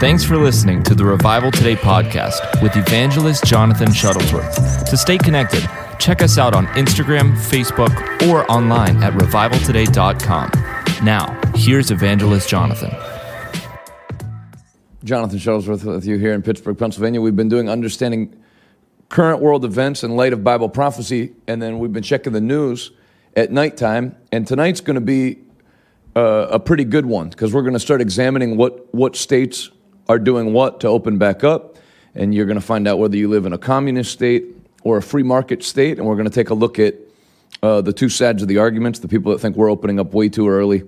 Thanks for listening to the Revival Today podcast with evangelist Jonathan Shuttlesworth. To stay connected, check us out on Instagram, Facebook, or online at revivaltoday.com. Now, here's evangelist Jonathan. Jonathan Shuttlesworth with you here in Pittsburgh, Pennsylvania. We've been doing understanding current world events in light of Bible prophecy, and then we've been checking the news at nighttime. And tonight's going to be uh, a pretty good one because we're going to start examining what what states are doing what to open back up, and you're going to find out whether you live in a communist state or a free market state. And we're going to take a look at uh, the two sides of the arguments: the people that think we're opening up way too early,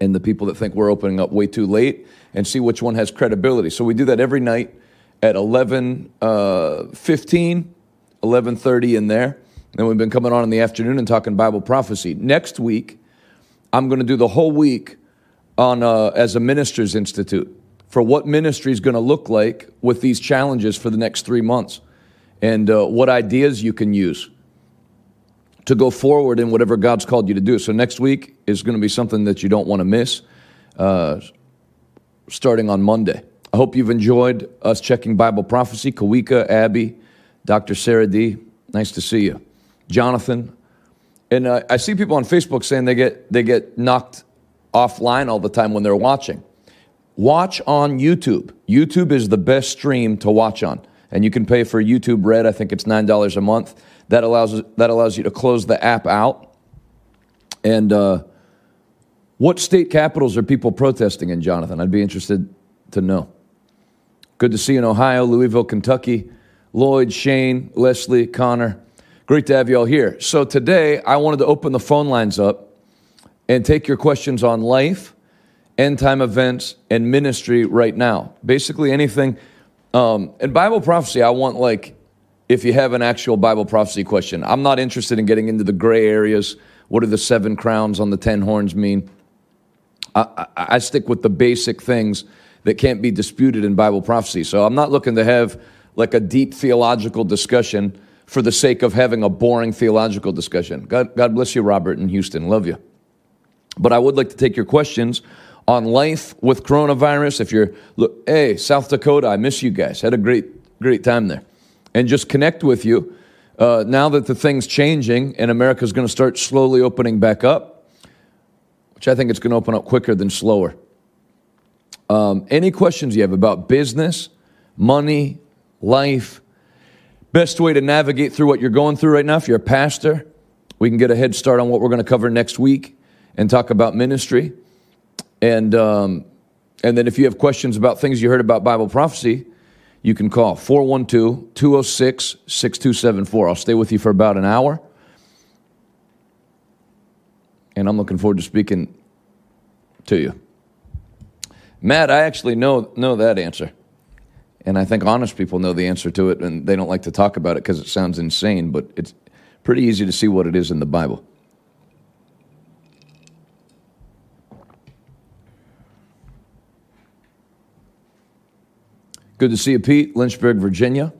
and the people that think we're opening up way too late, and see which one has credibility. So we do that every night at 11, uh, 15, 11.30 in there. And we've been coming on in the afternoon and talking Bible prophecy. Next week, I'm going to do the whole week on uh, as a ministers institute for what ministry is going to look like with these challenges for the next three months and uh, what ideas you can use to go forward in whatever God's called you to do. So next week is going to be something that you don't want to miss, uh, starting on Monday. I hope you've enjoyed us checking Bible prophecy. Kawika, Abby, Dr. Sarah D. Nice to see you, Jonathan. And uh, I see people on Facebook saying they get they get knocked offline all the time when they're watching. Watch on YouTube. YouTube is the best stream to watch on, and you can pay for YouTube Red. I think it's nine dollars a month. That allows that allows you to close the app out. And uh, what state capitals are people protesting in, Jonathan? I'd be interested to know. Good to see you in Ohio, Louisville, Kentucky. Lloyd, Shane, Leslie, Connor. Great to have you all here. So today I wanted to open the phone lines up and take your questions on life, end time events, and ministry right now. Basically anything. Um, and Bible prophecy, I want like if you have an actual Bible prophecy question. I'm not interested in getting into the gray areas. What do the seven crowns on the ten horns mean? I, I, I stick with the basic things that can't be disputed in Bible prophecy. So I'm not looking to have like a deep theological discussion for the sake of having a boring theological discussion. God, God bless you, Robert in Houston. Love you. But I would like to take your questions on life with coronavirus. If you're, look, hey, South Dakota, I miss you guys. Had a great, great time there. And just connect with you. Uh, now that the thing's changing and America's going to start slowly opening back up, which I think it's going to open up quicker than slower. Um, any questions you have about business, money, life, best way to navigate through what you're going through right now, if you're a pastor, we can get a head start on what we're going to cover next week and talk about ministry. And, um, and then if you have questions about things you heard about Bible prophecy, you can call 412 206 6274. I'll stay with you for about an hour. And I'm looking forward to speaking to you. Matt, I actually know, know that answer. And I think honest people know the answer to it, and they don't like to talk about it because it sounds insane, but it's pretty easy to see what it is in the Bible. Good to see you, Pete. Lynchburg, Virginia.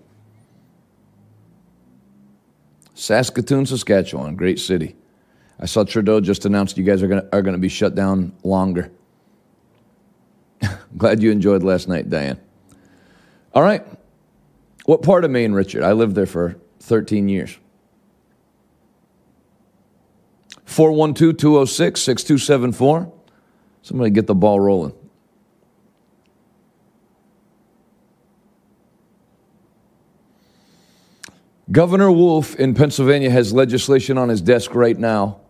Saskatoon, Saskatchewan, great city. I saw Trudeau just announced you guys are going are gonna be shut down longer. Glad you enjoyed last night, Diane. All right. What part of Maine, Richard? I lived there for 13 years. 412 206 6274. Somebody get the ball rolling. Governor Wolf in Pennsylvania has legislation on his desk right now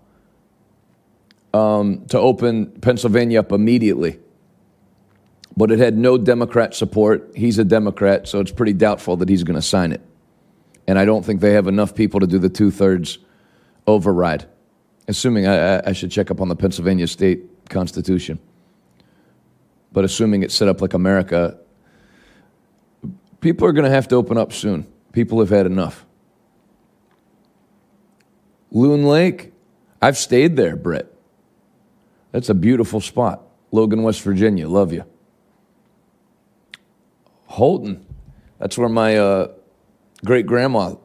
um, to open Pennsylvania up immediately but it had no Democrat support. He's a Democrat, so it's pretty doubtful that he's going to sign it. And I don't think they have enough people to do the two thirds override. Assuming I, I, should check up on the Pennsylvania state constitution. But assuming it's set up like America, people are going to have to open up soon. People have had enough. Loon Lake, I've stayed there, Brett. That's a beautiful spot. Logan, West Virginia. Love you. Houghton. That's where my uh, great grandma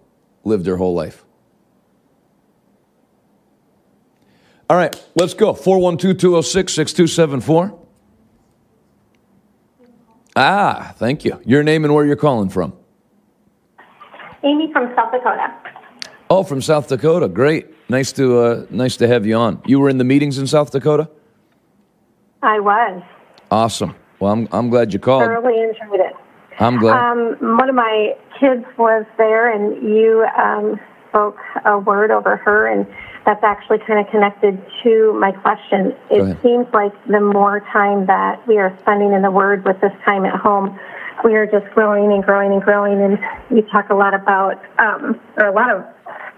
lived her whole life. All right, let's go. 412 206 6274. Ah, thank you. Your name and where you're calling from? Amy from South Dakota. Oh, from South Dakota. Great. Nice to uh, nice to have you on. You were in the meetings in South Dakota. I was. Awesome. Well, I'm I'm glad you called. Thoroughly enjoyed it. I'm glad. Um, one of my kids was there, and you um, spoke a word over her, and that's actually kind of connected to my question. It seems like the more time that we are spending in the Word with this time at home, we are just growing and growing and growing. And we talk a lot about, um, or a lot of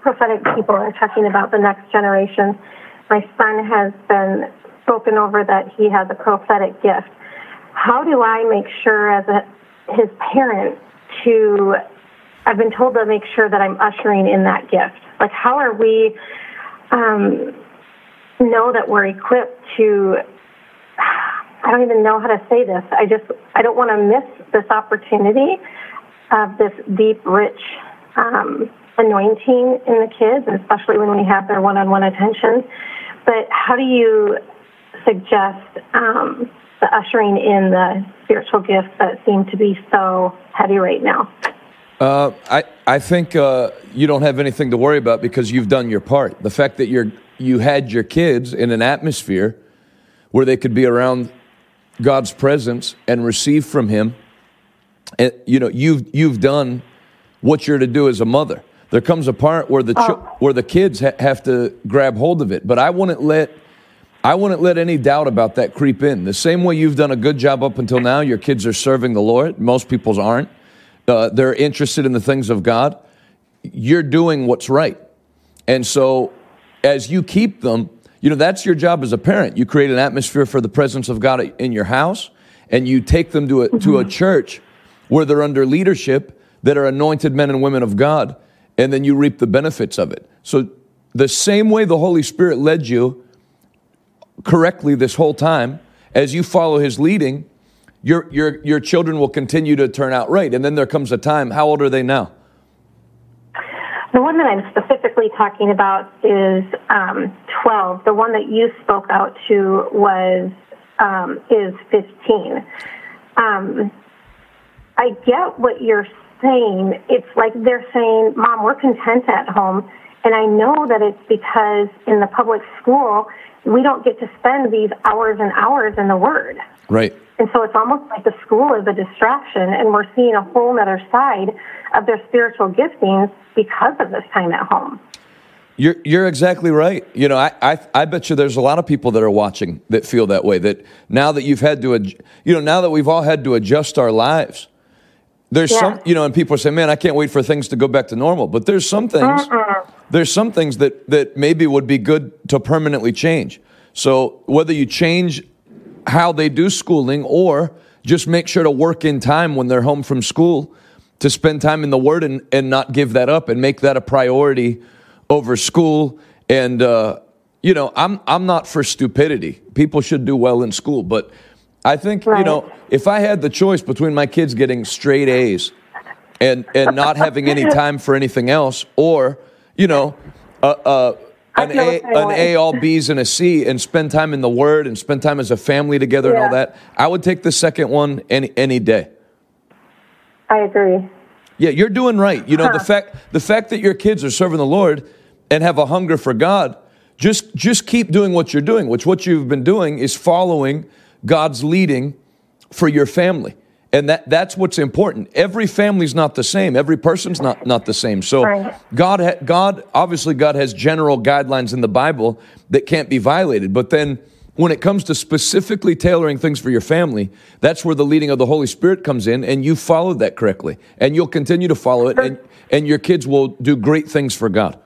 prophetic people are talking about the next generation. My son has been spoken over that he has a prophetic gift. How do I make sure, as a his parent, to I've been told to make sure that I'm ushering in that gift. Like, how are we um, know that we're equipped to? I don't even know how to say this. I just I don't want to miss this opportunity of this deep, rich um, anointing in the kids, especially when we have their one-on-one attention. But how do you suggest um, the ushering in the spiritual gifts that seem to be so heavy right now? Uh, I I think uh, you don't have anything to worry about because you've done your part. The fact that you're you had your kids in an atmosphere where they could be around God's presence and receive from Him, and you know you've you've done what you're to do as a mother. There comes a part where the chil- where the kids ha- have to grab hold of it, but I wouldn't let I wouldn't let any doubt about that creep in. The same way you've done a good job up until now, your kids are serving the Lord. Most people's aren't. Uh, they're interested in the things of God. You're doing what's right. And so as you keep them, you know, that's your job as a parent. You create an atmosphere for the presence of God in your house and you take them to a, to a mm-hmm. church where they're under leadership that are anointed men and women of God, and then you reap the benefits of it. So the same way the Holy Spirit led you correctly this whole time, as you follow his leading, your, your, your children will continue to turn out right. And then there comes a time, how old are they now? The one that I'm specifically talking about is um, 12. The one that you spoke out to was um, is 15. Um, I get what you're saying. It's like they're saying, "Mom, we're content at home," and I know that it's because in the public school we don't get to spend these hours and hours in the Word. Right. And so it's almost like the school is a distraction, and we're seeing a whole other side of their spiritual giftings because of this time at home. You're, you're exactly right. You know, I, I, I bet you there's a lot of people that are watching that feel that way. That now that you've had to, you know, now that we've all had to adjust our lives, there's Yeah. some, you know, and people say, man, I can't wait for things to go back to normal. But there's some things, there's some things that, that maybe would be good to permanently change. So whether you change how they do schooling or just make sure to work in time when they're home from school to spend time in the Word and, and not give that up and make that a priority over school. And, uh, you know, I'm, I'm not for stupidity. People should do well in school. But I think, you know, if I had the choice between my kids getting straight A's and, and not having any time for anything else, or, you know, uh, uh, an A, an. A, all B's, and a C, and spend time in the Word and spend time as a family together and all that, I would take the second one any, any day. I agree. Yeah, you're doing right. You know, the fact the fact that your kids are serving the Lord and have a hunger for God, just just keep doing what you're doing, which what you've been doing is following God's leading for your family. And that that's what's important. Every family's not the same. Every person's not not the same. So Right. God ha- God obviously God has general guidelines in the Bible that can't be violated. But then when it comes to specifically tailoring things for your family, that's where the leading of the Holy Spirit comes in, and you followed that correctly. And you'll continue to follow it, and, and your kids will do great things for God.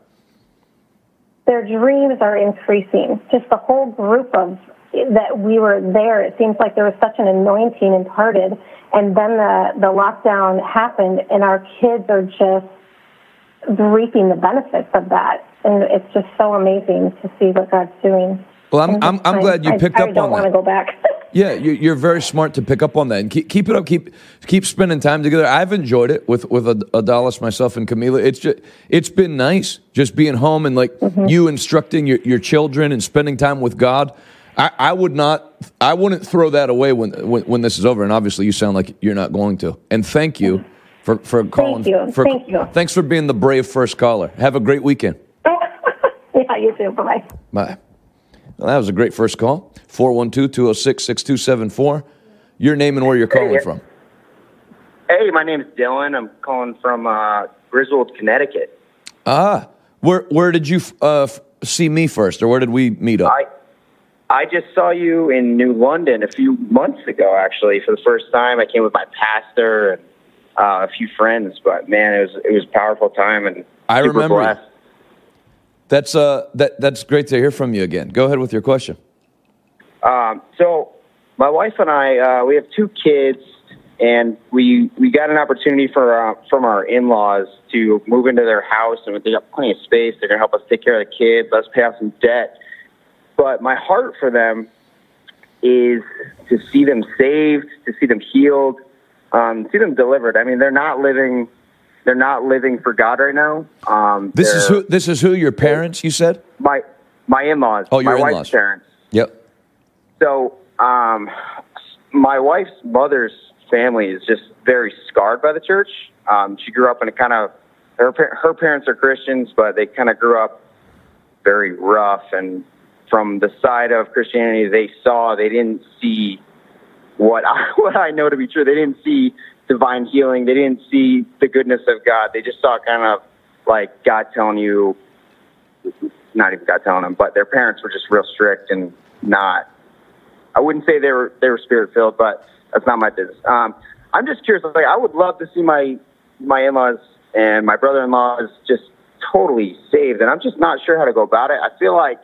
Their dreams are increasing. Just the whole group of that we were there, it seems like there was such an anointing imparted. And then the, the lockdown happened, and our kids are just reaping the benefits of that. And it's just so amazing to see what God's doing. Well, I'm, I'm, I'm glad you I- picked I up on that. I don't want to go back. Yeah, you- you're very smart to pick up on that and keep, keep it up. Keep keep spending time together. I've enjoyed it with with Ad- Adalis, myself, and Camila. It's just it's been nice just being home and like Mm-hmm. you instructing your, your children and spending time with God. I, I would not. I wouldn't throw that away when, when when this is over. And obviously, you sound like you're not going to. And thank you for for calling. you. For, Thank you. Thanks for being the brave first caller. Have a great weekend. yeah, you too. Bye bye. Well, that was a great first call. 412 206 6274. Your name and where you're calling Hey. from. Hey, my name is Dylan. I'm calling from uh, Griswold, Connecticut. Ah, where where did you uh, see me first, or where did we meet up? I I just saw you in New London a few months ago, actually, for the first time. I came with my pastor and uh, a few friends, but man, it was it was a powerful time and I remember blessed. That's uh that that's great to hear from you again. Go ahead with your question. Um, so my wife and I, uh, we have two kids, and we we got an opportunity for uh, from our in-laws to move into their house, and they got plenty of space. They're gonna help us take care of the kids, let us pay off some debt. But my heart for them is to see them saved, to see them healed, um, see them delivered. I mean, they're not living. They're not living for God right now. Um, This is who this is who your parents you said? my my in-laws. Oh, your my in-laws. wife's parents. Yep. So, um, my wife's mother's family is just very scarred by the church. Um, she grew up in a kind of her her parents are Christians, but they kind of grew up very rough. And from the side of Christianity, they saw they didn't see what I what I know to be true. They didn't see divine healing. They didn't see the goodness of God. They just saw kind of like God telling you, not even God telling them, but their parents were just real strict and not I wouldn't say they were they were spirit filled, but that's not my business. Um, I'm just curious. Like, I would love to see my my in laws and my brother in law is just totally saved, and I'm just not sure how to go about it. I feel like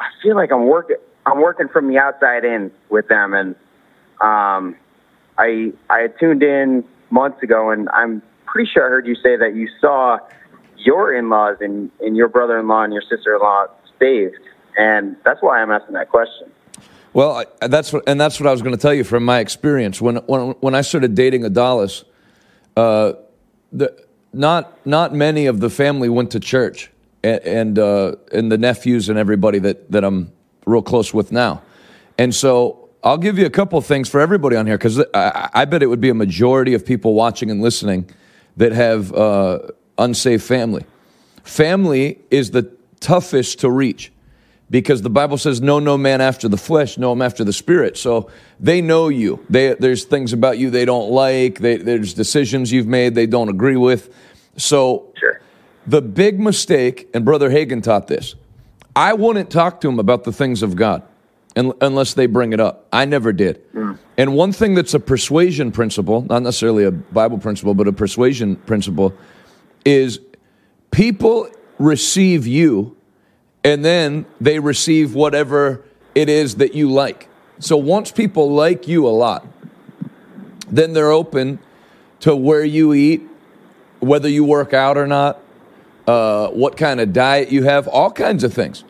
I feel like I'm working I'm working from the outside in with them, and um, I I had tuned in months ago, and I'm pretty sure I heard you say that you saw your in laws and, and your brother in law and your sister in law saved, and that's why I'm asking that question. Well, I, that's what, and that's what I was going to tell you from my experience. When when when I started dating Adalis, uh, the not not many of the family went to church, and and, uh, and the nephews and everybody that that I'm real close with now, and so I'll give you a couple of things for everybody on here because I, I bet it would be a majority of people watching and listening that have uh, unsaved family. Family is the toughest to reach because the Bible says, "Know no man after the flesh, know him after the spirit." So they know you. They, there's things about you they don't like. They, there's decisions you've made they don't agree with. So Sure. the big mistake, and Brother Hagin taught this. I wouldn't talk to him about the things of God un- unless they bring it up. I never did. And one thing that's a persuasion principle, not necessarily a Bible principle, but a persuasion principle, is people receive you and then they receive whatever it is that you like. So once people like you a lot, then they're open to where you eat, whether you work out or not, uh, what kind of diet you have, all kinds of things.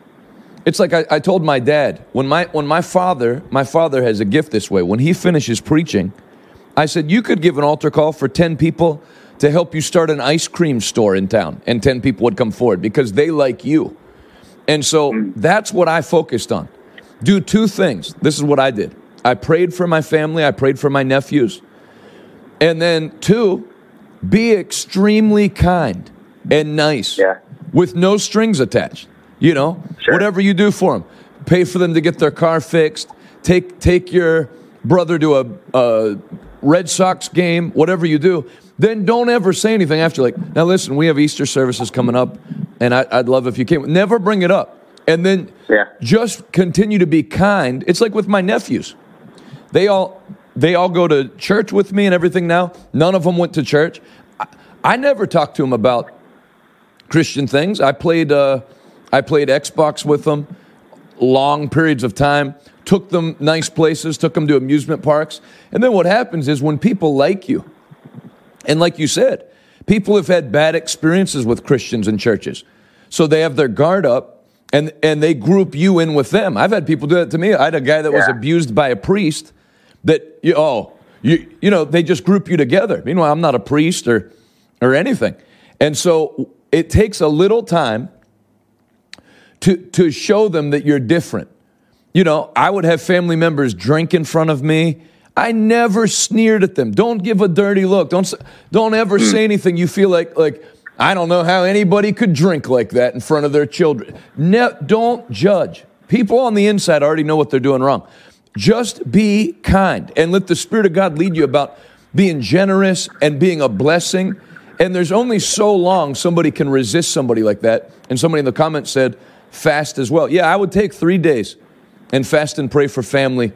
It's like I, I told my dad when my when my father my father has a gift this way. When he finishes preaching, I said you could give an altar call for ten people to help you start an ice cream store in town, and ten people would come forward because they like you. And so hmm. that's what I focused on. Do two things. This is what I did. I prayed for my family. I prayed for my nephews. And then two, be extremely kind and nice Yeah. with no strings attached. You know, Sure. whatever you do for them, pay for them to get their car fixed. Take take your brother to a, a Red Sox game. Whatever you do, then don't ever say anything after. Like, now listen, we have Easter services coming up, and I, I'd love if you came. Never bring it up, and then Yeah. just continue to be kind. It's like with my nephews. They all they all go to church with me and everything now. None of them went to church. I, I never talked to them about Christian things. I played uh, I played Xbox with them long periods of time. Took them nice places. Took them to amusement parks. And then what happens is when people like you, and like you said, people have had bad experiences with Christians and churches, so they have their guard up. And, and they group you in with them. I've had people do that to me. I had a guy that was abused by a priest that you, oh you you know they just group you together. Meanwhile, I'm not a priest or or anything, and so it takes a little time to to show them that you're different. You know, I would have family members drink in front of me. I never sneered at them. Don't give a dirty look. Don't don't ever hmm. say anything you feel like like I don't know how anybody could drink like that in front of their children. Ne- don't judge. People on the inside already know what they're doing wrong. Just be kind and let the Spirit of God lead you about being generous and being a blessing. And there's only so long somebody can resist somebody like that. And somebody in the comments said, fast as well. Yeah, I would take three days and fast and pray for family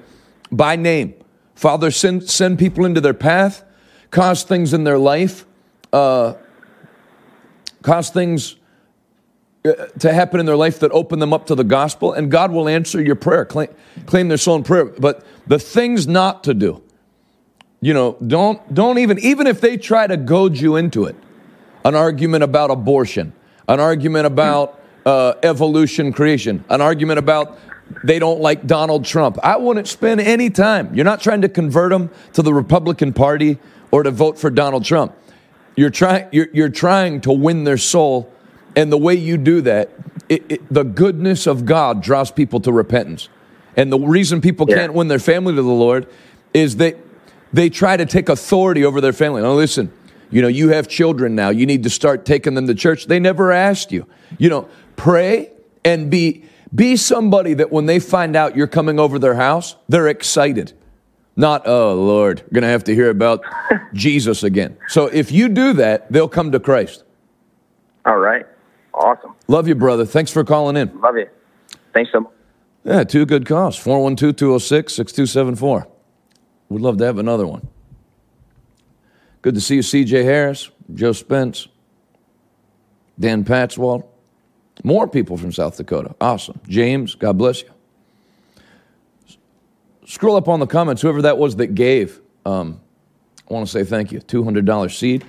by name. Father, send, send people into their path, cause things in their life, uh, cause things uh, to happen in their life that open them up to the gospel, and God will answer your prayer. Claim, claim their soul in prayer. But the things not to do, you know, don't don't even even if they try to goad you into it, an argument about abortion, an argument about uh, evolution, creation, an argument about they don't like Donald Trump. I wouldn't spend any time. You're not trying to convert them to the Republican Party or to vote for Donald Trump. You're trying. You're, you're trying to win their soul, and the way you do that, it, it, the goodness of God draws people to repentance. And the reason people yeah. can't win their family to the Lord is that they try to take authority over their family. Now, listen. You know, you have children now. You need to start taking them to church. They never asked you. You know, pray and be be somebody that when they find out you're coming over their house, they're excited. Not, oh Lord, going to have to hear about Jesus again. So if you do that, they'll come to Christ. All right. Awesome. Love you, brother. Thanks for calling in. Love you. Thanks so much. Yeah, two good calls 412 206 6274. Would love to have another one. Good to see you, CJ Harris, Joe Spence, Dan Patswald. More people from South Dakota. Awesome. James, God bless you. Scroll up on the comments, whoever that was that gave. Um, I want to say thank you. $200 seed.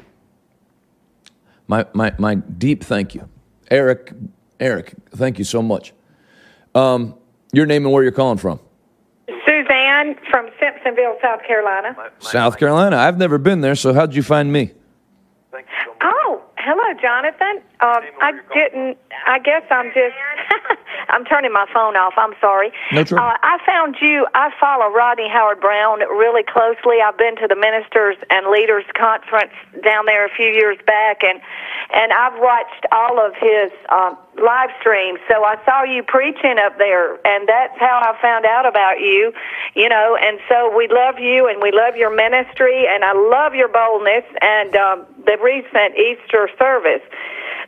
My, my, my deep thank you. Eric, Eric, thank you so much. Um, your name and where you're calling from? Suzanne from Simpsonville, South Carolina. South Carolina. I've never been there, so how'd you find me? Hello, Jonathan. Um, I didn't. I guess I'm just. I'm turning my phone off. I'm sorry. No trouble. Uh, I found you. I follow Rodney Howard-Browne really closely. I've been to the ministers and leaders conference down there a few years back, and and I've watched all of his uh, live streams. So I saw you preaching up there, and that's how I found out about you. You know, and so we love you, and we love your ministry, and I love your boldness and um, the recent Easter service.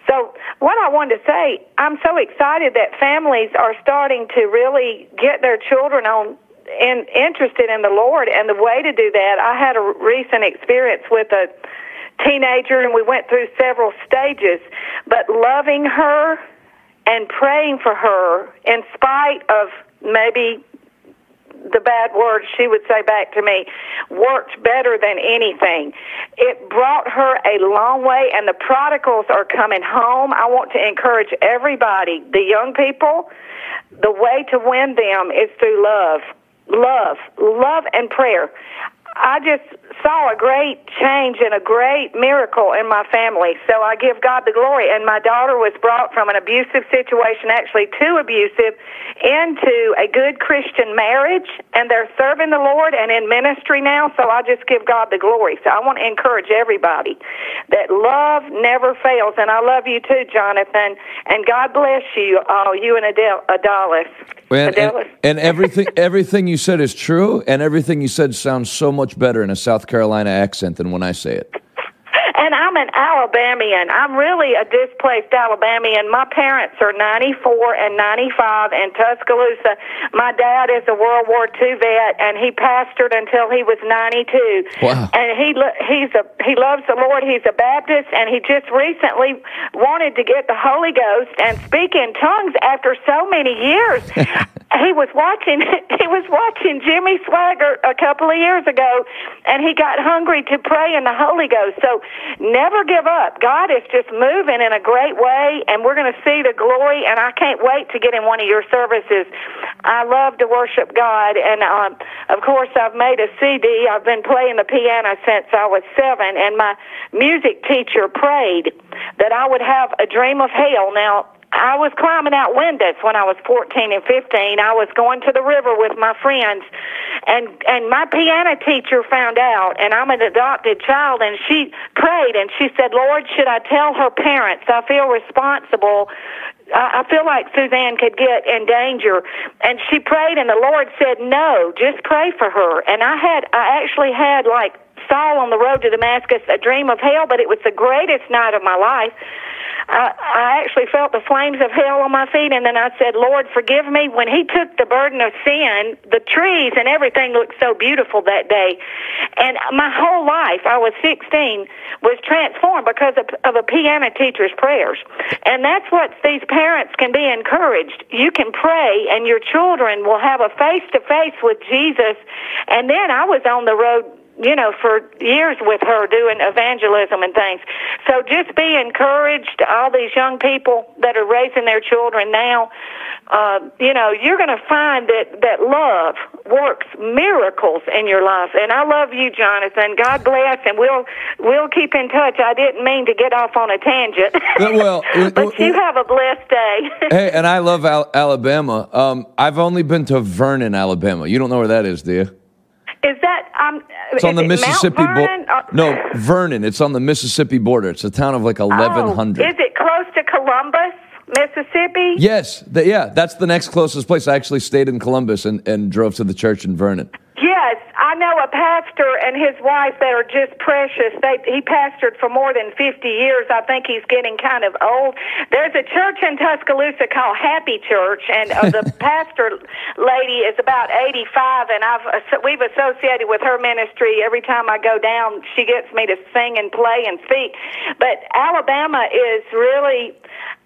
So, what I wanted to say, I'm so excited that families are starting to really get their children on and interested in the Lord. And the way to do that, I had a recent experience with a teenager, and we went through several stages. But loving her and praying for her, in spite of maybe the bad words she would say back to me worked better than anything. It brought her a long way, and the prodigals are coming home. I want to encourage everybody, the young people, the way to win them is through love. Love, love and prayer. I just saw a great change and a great miracle in my family. So I give God the glory. And my daughter was brought from an abusive situation, actually too abusive, into a good Christian marriage. And they're serving the Lord and in ministry now. So I just give God the glory. So I want to encourage everybody that love never fails. And I love you too, Jonathan. And God bless you, all, you and Adele, Adalis. And, and, and everything, everything you said is true, and everything you said sounds so much better in a South Carolina accent than when I say it. And I'm an Alabamian. I'm really a displaced Alabamian. My parents are 94 and 95 in Tuscaloosa. My dad is a World War II vet, and he pastored until he was 92. Wow. And he he's a he loves the Lord. He's a Baptist, and he just recently wanted to get the Holy Ghost and speak in tongues after so many years. he was watching he was watching Jimmy Swaggart a couple of years ago, and he got hungry to pray in the Holy Ghost. So never give up. God is just moving in a great way, and we're going to see the glory. And I can't wait to get in one of your services. I love to worship God, and um, of course, I've made a CD. I've been playing the piano since I was seven, and my music teacher prayed that I would have a dream of hell. Now, I was climbing out windows when I was 14 and 15. I was going to the river with my friends and and my piano teacher found out and I'm an adopted child and she prayed and she said, "Lord, should I tell her parents? I feel responsible I feel like Suzanne could get in danger. And she prayed, and the Lord said, No, just pray for her. And I had, I actually had like Saul on the road to Damascus, a dream of hell, but it was the greatest night of my life. I, I actually felt the flames of hell on my feet, and then I said, Lord, forgive me. When He took the burden of sin, the trees and everything looked so beautiful that day. And my whole life, I was 16, was transformed because of, of a piano teacher's prayers. And that's what these parents can be encouraged. You can pray, and your children will have a face to face with Jesus. And then I was on the road you know, for years with her doing evangelism and things. So just be encouraged, all these young people that are raising their children now. Uh, you know, you're going to find that that love works miracles in your life. And I love you, Jonathan. God bless, and we'll we'll keep in touch. I didn't mean to get off on a tangent. well, but you have a blessed day. hey, and I love Al- Alabama. Um, I've only been to Vernon, Alabama. You don't know where that is, do you? Is that um? It's on the it Mississippi border. No, Vernon. It's on the Mississippi border. It's a town of like eleven hundred. Oh, is it close to Columbus, Mississippi? Yes. The, yeah, that's the next closest place. I actually stayed in Columbus and, and drove to the church in Vernon. I know a pastor and his wife that are just precious. They he pastored for more than 50 years. I think he's getting kind of old. There's a church in Tuscaloosa called Happy Church and uh, the pastor lady is about 85 and I've we've associated with her ministry every time I go down. She gets me to sing and play and speak. But Alabama is really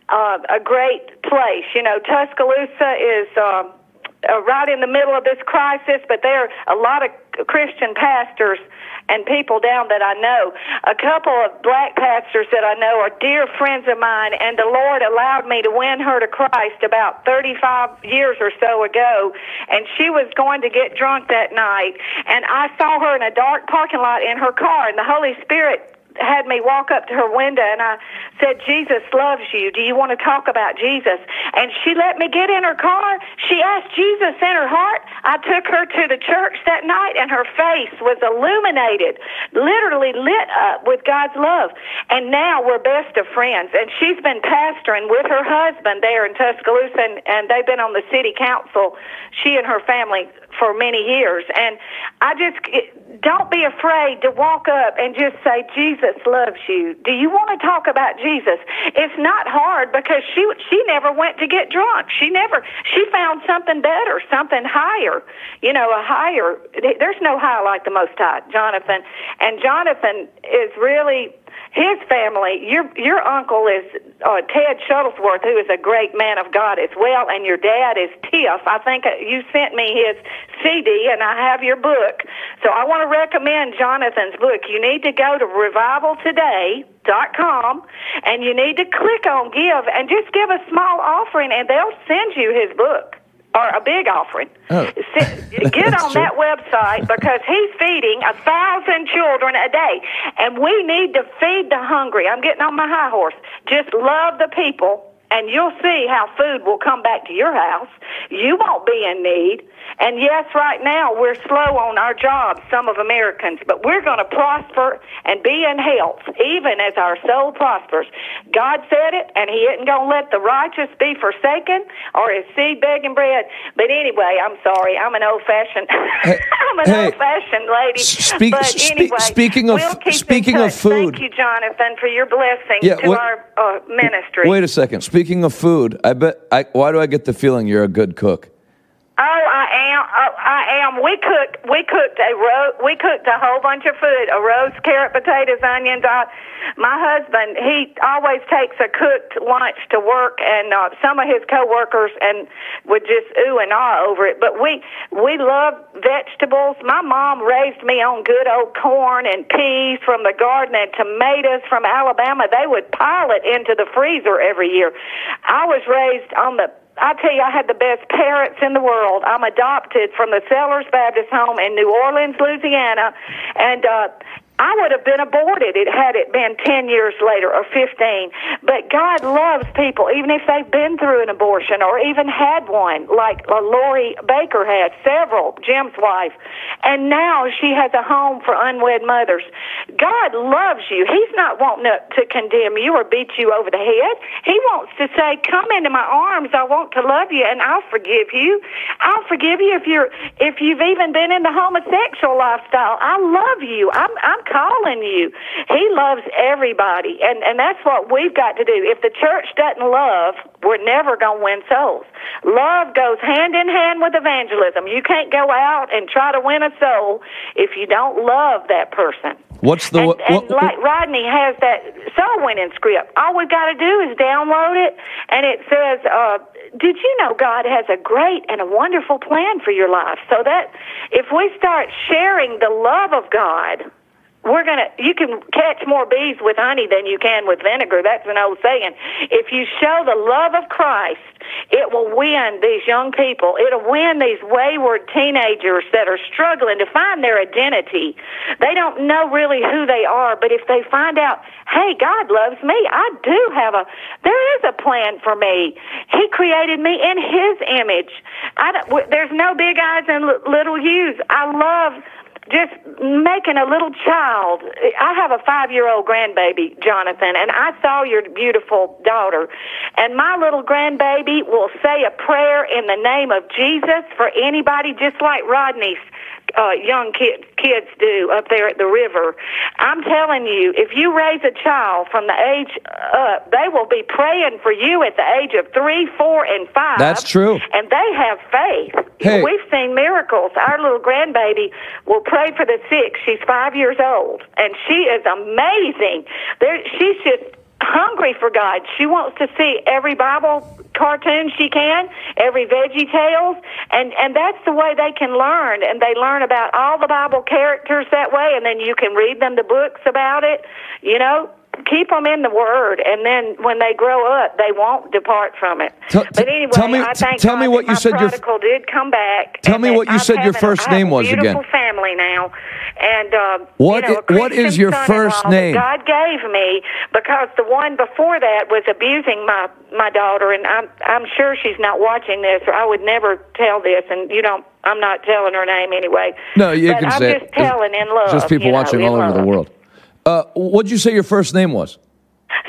uh, a great place. You know, Tuscaloosa is uh, uh, right in the middle of this crisis, but there are a lot of Christian pastors and people down that I know. A couple of black pastors that I know are dear friends of mine, and the Lord allowed me to win her to Christ about 35 years or so ago. And she was going to get drunk that night, and I saw her in a dark parking lot in her car, and the Holy Spirit had me walk up to her window and I said, Jesus loves you. Do you want to talk about Jesus? And she let me get in her car. She asked Jesus in her heart. I took her to the church that night and her face was illuminated, literally lit up with God's love. And now we're best of friends. And she's been pastoring with her husband there in Tuscaloosa and, and they've been on the city council, she and her family for many years. And I just don't be afraid to walk up and just say, Jesus loves you. Do you want to talk about Jesus? It's not hard because she she never went to get drunk. She never she found something better, something higher. You know, a higher. There's no high like the Most High, Jonathan. And Jonathan is really his family, your your uncle is uh, Ted Shuttlesworth, who is a great man of God as well, and your dad is Tiff. I think uh, you sent me his CD, and I have your book. So I want to recommend Jonathan's book. You need to go to revivaltoday.com, and you need to click on give and just give a small offering, and they'll send you his book or a big offering. Oh. Get on true. that website because he's feeding a thousand children a day. And we need to feed the hungry. I'm getting on my high horse. Just love the people and you'll see how food will come back to your house. You won't be in need. And yes, right now we're slow on our jobs, some of Americans, but we're going to prosper and be in health, even as our soul prospers. God said it, and He isn't going to let the righteous be forsaken or His seed begging bread. But anyway, I'm sorry, I'm an old fashioned, hey, I'm an hey, old fashioned lady. Speak, but anyway, speaking of we'll speaking of food, thank you, Jonathan, for your blessing yeah, to our uh, ministry. Wait a second. Speaking of food, I bet. I, why do I get the feeling you're a good cook? Oh, I am. Oh, I am. We cooked. We cooked a ro- We cooked a whole bunch of food: a roast, carrot, potatoes, onions. Uh, my husband, he always takes a cooked lunch to work, and uh, some of his coworkers and would just ooh and ah over it. But we we love vegetables. My mom raised me on good old corn and peas from the garden and tomatoes from Alabama. They would pile it into the freezer every year. I was raised on the I tell you, I had the best parents in the world. I'm adopted from the Sellers Baptist Home in New Orleans, Louisiana, and uh, I would have been aborted it had it been 10 years later or 15. But God loves people, even if they've been through an abortion or even had one, like uh, Lori Bakker had several, Jim's wife. And now she has a home for unwed mothers. God loves you. He's not wanting to condemn you or beat you over the head. He wants to say, come into my arms. I want to love you and I'll forgive you. I'll forgive you if you're, if you've even been in the homosexual lifestyle. I love you. I'm, I'm calling you. He loves everybody. And, and that's what we've got to do. If the church doesn't love, we're never going to win souls. Love goes hand in hand with evangelism. You can't go out and try to win a soul if you don't love that person. What's the and, what, and like Rodney has that soul winning script. All we've got to do is download it, and it says, uh, "Did you know God has a great and a wonderful plan for your life?" So that if we start sharing the love of God we're gonna you can catch more bees with honey than you can with vinegar. That's an old saying. If you show the love of christ it will win these young people. It'll win these wayward teenagers that are struggling to find their identity. They don't know really who they are but if they find out hey god loves me i do have a there is a plan for me. He created me in his image. I don't, there's no big eyes and little u's. I love just making a little child. I have a five year old grandbaby, Jonathan, and I saw your beautiful daughter. And my little grandbaby will say a prayer in the name of Jesus for anybody, just like Rodney's uh, young kid, kids do up there at the river. I'm telling you, if you raise a child from the age up, they will be praying for you at the age of three, four, and five. That's true. And they have faith. Hey. We've seen miracles. Our little grandbaby will pray for the sick. She's five years old, and she is amazing. There, she's just hungry for God. She wants to see every Bible cartoon she can, every Veggie Tales, and and that's the way they can learn. And they learn about all the Bible characters that way, and then you can read them the books about it. You know, keep them in the Word, and then when they grow up, they won't depart from it. Tell- but anyway, tell me- I thank tell God me what you said your- prodigal did come back. Tell me what you I'm said your first name was again. Family now, and uh, What you know, what is your first name? God gave me because the one before that was abusing my my daughter, and I'm I'm sure she's not watching this, or I would never tell this, and you don't. I'm not telling her name anyway. No, you but can I'm say just it. telling in love. Just people you know, watching all over the world. Uh, what'd you say your first name was?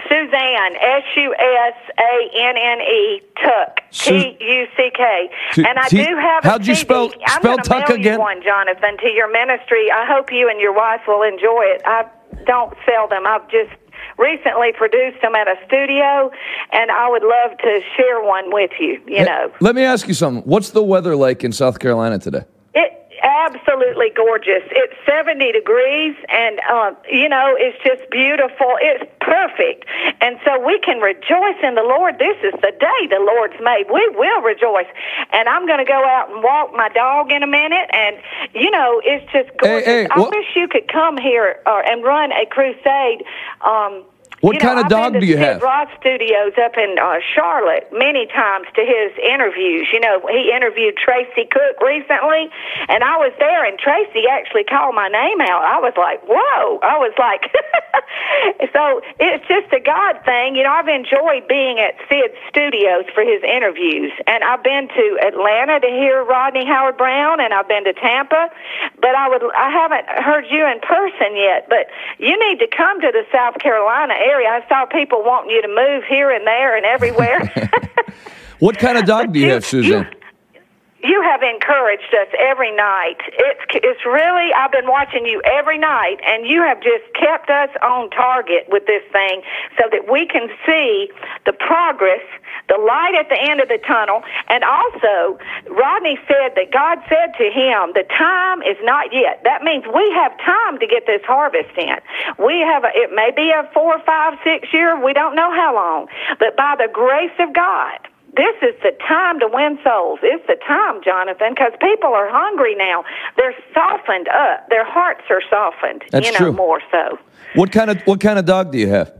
Suzanne, S U S A N N E, Tuck, T U C K. And I T- do have how'd a you CD. spell- I'm spell Tuck mail again? You one, Jonathan, to your ministry. I hope you and your wife will enjoy it. I don't sell them. I've just recently produced them at a studio, and I would love to share one with you. You Hey, know. Let me ask you something. What's the weather like in South Carolina today? It absolutely gorgeous. It's 70 degrees and um you know, it's just beautiful. It's perfect. And so we can rejoice in the Lord. This is the day the Lord's made. We will rejoice. And I'm going to go out and walk my dog in a minute and you know, it's just gorgeous. hey, I what- wish you could come here uh, and run a crusade um What kind of dog do you know, kind of I've been dog to do you Sid have? Roth Studios up in uh, Charlotte many times to his interviews. You know, he interviewed Tracy Cooke recently, and I was there, and Tracy actually called my name out. I was like, "Whoa!" I was like, so it's just a God thing. You know, I've enjoyed being at Sid's studios for his interviews, and I've been to Atlanta to hear Rodney Howard-Browne, and I've been to Tampa, but I would I haven't heard you in person yet. But you need to come to the South Carolina area. I saw people wanting you to move here and there and everywhere. What kind of dog do you have, Suzanne? You have encouraged us every night. It's it's really I've been watching you every night, and you have just kept us on target with this thing, so that we can see the progress, the light at the end of the tunnel, and also Rodney said that God said to him, "The time is not yet." That means we have time to get this harvest in. We have a, it may be a four, five, six year. We don't know how long, but by the grace of God. This is the time to win souls. It's the time, Jonathan, because people are hungry now. They're softened up. Their hearts are softened. That's you know, true. more so. What kind of what kind of dog do you have?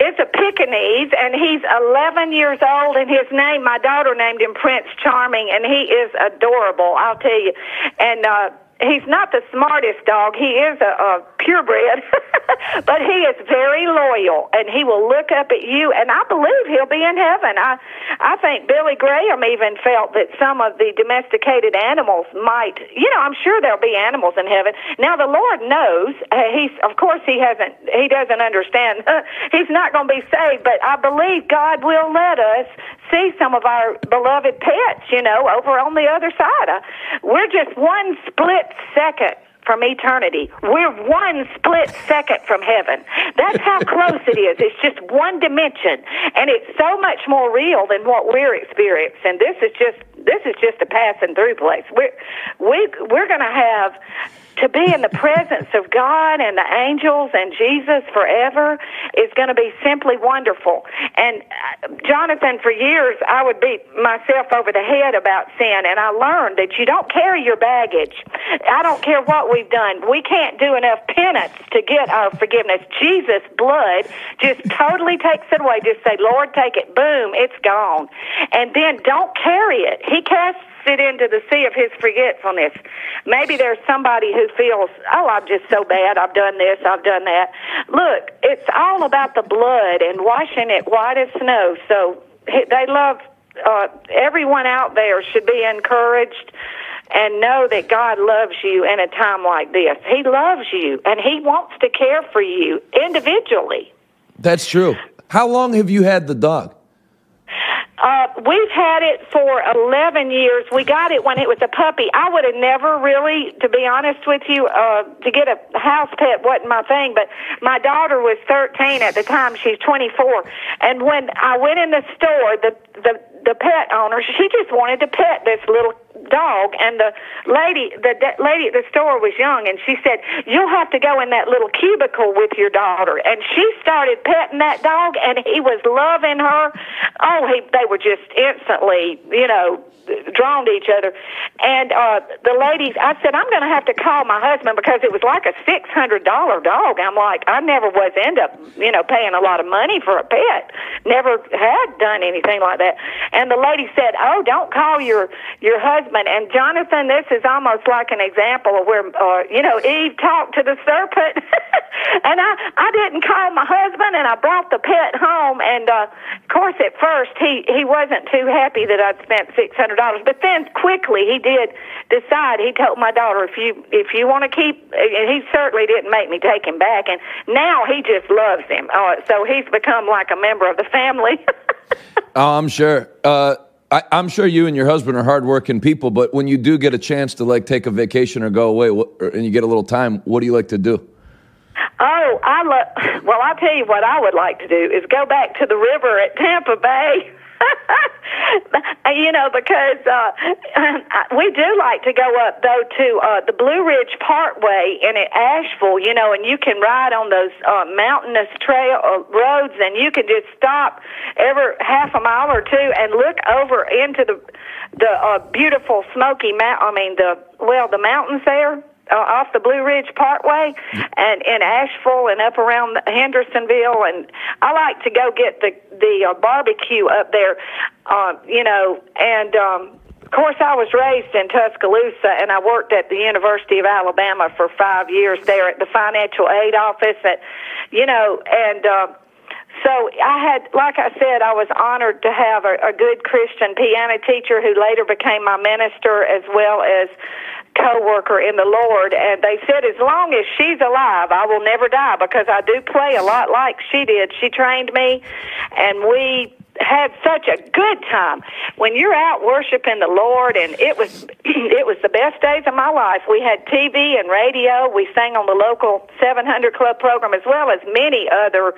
It's a Pekingese, and he's 11 years old, and his name, my daughter named him Prince Charming, and he is adorable, I'll tell you. And, uh, he's not the smartest dog. He is a, a purebred, but he is very loyal, and he will look up at you. And I believe he'll be in heaven. I, I think Billy Graham even felt that some of the domesticated animals might. You know, I'm sure there'll be animals in heaven. Now the Lord knows. Uh, he's, of course, he hasn't. He doesn't understand. he's not going to be saved, but I believe God will let us see some of our beloved pets. You know, over on the other side. Uh, we're just one split second from eternity. We're one split second from heaven. That's how close it is. It's just one dimension, and it's so much more real than what we're experiencing. This is just this is just a passing through place. We're we we're going to have to be in the presence of God and the angels and Jesus forever is going to be simply wonderful. And uh, Jonathan, for years, I would beat myself over the head about sin, and I learned that you don't carry your baggage. I don't care what we've done. We can't do enough penance to get our forgiveness. Jesus' blood just totally takes it away. Just say, Lord, take it. Boom, it's gone. And then don't carry it. He casts it into the sea of his forgetfulness. Maybe there's somebody who feels, oh, I'm just so bad. I've done this. I've done that. Look, it's all about the blood and washing it white as snow. So they love, uh, everyone out there should be encouraged and know that God loves you in a time like this. He loves you and He wants to care for you individually. That's true. How long have you had the dog? Uh, we've had it for 11 years. We got it when it was a puppy. I would have never really, to be honest with you, uh, to get a house pet wasn't my thing, but my daughter was 13 at the time. She's 24. And when I went in the store, the, the, the pet owner, she just wanted to pet this little dog and the lady the de- lady at the store was young and she said you'll have to go in that little cubicle with your daughter. And she started petting that dog and he was loving her. Oh he they were just instantly you know drawn to each other. And uh, the ladies, I said, I'm going to have to call my husband because it was like a six hundred dollar dog. I'm like, I never was end up, you know, paying a lot of money for a pet. Never had done anything like that. And the lady said, Oh, don't call your your husband. And Jonathan, this is almost like an example of where, uh, you know, Eve talked to the serpent. and I I didn't call my husband, and I brought the pet home. And uh, of course, at first he he wasn't too happy that I'd spent six hundred dollars. But then quickly he did decide. He told my daughter, if you if you want to keep, and he certainly didn't make me take him back. And now he just loves him. Uh, so he's become like a member of the family. oh, I'm sure. Uh, I, am sure you and your husband are hardworking people, but when you do get a chance to like take a vacation or go away, and you get a little time, what do you like to do? Oh, I love. Well, I'll tell you what I would like to do is go back to the river at Tampa Bay. you know, because uh, we do like to go up though to uh, the Blue Ridge Parkway in Asheville, you know, and you can ride on those uh, mountainous trail uh, roads, and you can just stop every half a mile or two and look over into the the uh, beautiful Smoky Mount. I mean, the well, the mountains there uh, off the Blue Ridge Parkway and in Asheville and up around Hendersonville. And I like to go get the the uh, barbecue up there uh you know and um of course I was raised in Tuscaloosa and I worked at the University of Alabama for 5 years there at the financial aid office at you know and uh so I had, like I said, I was honored to have a, a good Christian piano teacher who later became my minister as well as co-worker in the Lord, and they said, as long as she's alive, I will never die because I do play a lot like she did. She trained me, and we had such a good time when you're out worshiping the Lord and it was it was the best days of my life. We had TV and radio. We sang on the local 700 club program as well as many other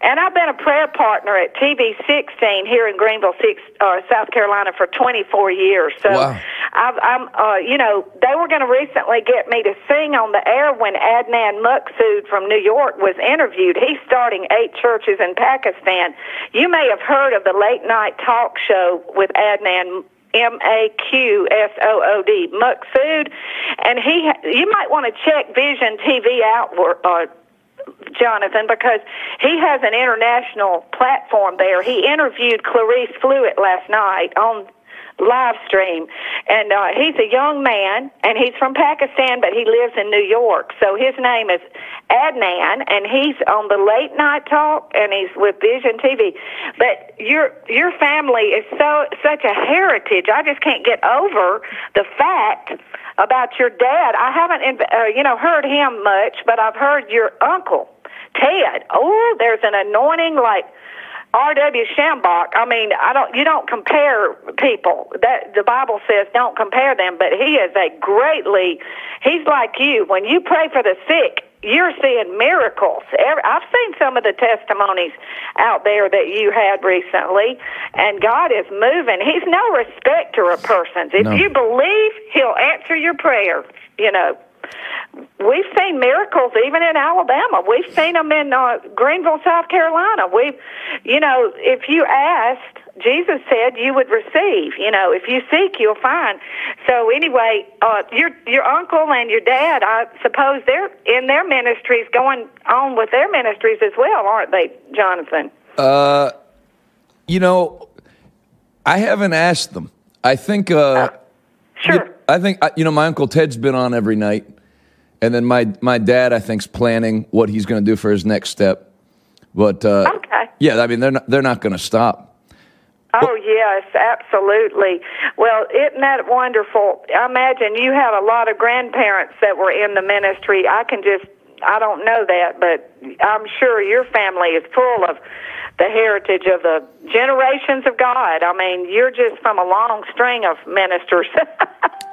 and I've been a prayer partner at TV 16 here in Greenville, six, uh, South Carolina for 24 years. So wow. I've, I'm, uh, you know, they were going to recently get me to sing on the air when Adnan Maqsood from New York was interviewed. He's starting eight churches in Pakistan. You may have heard of the late night talk show with Adnan M A Q S O O D, Maqsood, and he. You might want to check Vision TV out. Uh, Jonathan, because he has an international platform there. He interviewed Clarice Fluitt last night on live stream. And uh, he's a young man, and he's from Pakistan, but he lives in New York. So his name is Adnan, and he's on the late night talk, and he's with Vision TV. But your your family is so such a heritage. I just can't get over the fact about your dad. I haven't, uh, you know, heard him much, but I've heard your uncle Ted. Oh, there's an anointing like R.W. Schambach. I mean, I don't. You don't compare people. That the Bible says don't compare them. But he is a greatly. He's like you. When you pray for the sick, you're seeing miracles. I've seen some of the testimonies out there that you had recently, and God is moving. He's no respecter of persons. If No. you believe, He'll answer your prayer. You know. We've seen miracles even in Alabama. We've seen them in uh, Greenville, South Carolina. We've, you know, if you asked, Jesus said you would receive. You know, if you seek, you'll find. So anyway, uh, your your uncle and your dad, I suppose they're in their ministries, going on with their ministries as well, aren't they, Jonathan? Uh, you know, I haven't asked them. I think. Uh, Sure. you- I think uh, you know my uncle Ted's been on every night, and then my my dad I think's planning what he's going to do for his next step. But uh, Okay. yeah, I mean they're not, they're not going to stop. Oh yes, absolutely. Well, isn't that wonderful? I imagine you have a lot of grandparents that were in the ministry. I can just I don't know that, but I'm sure your family is full of the heritage of the generations of God. I mean, you're just from a long string of ministers.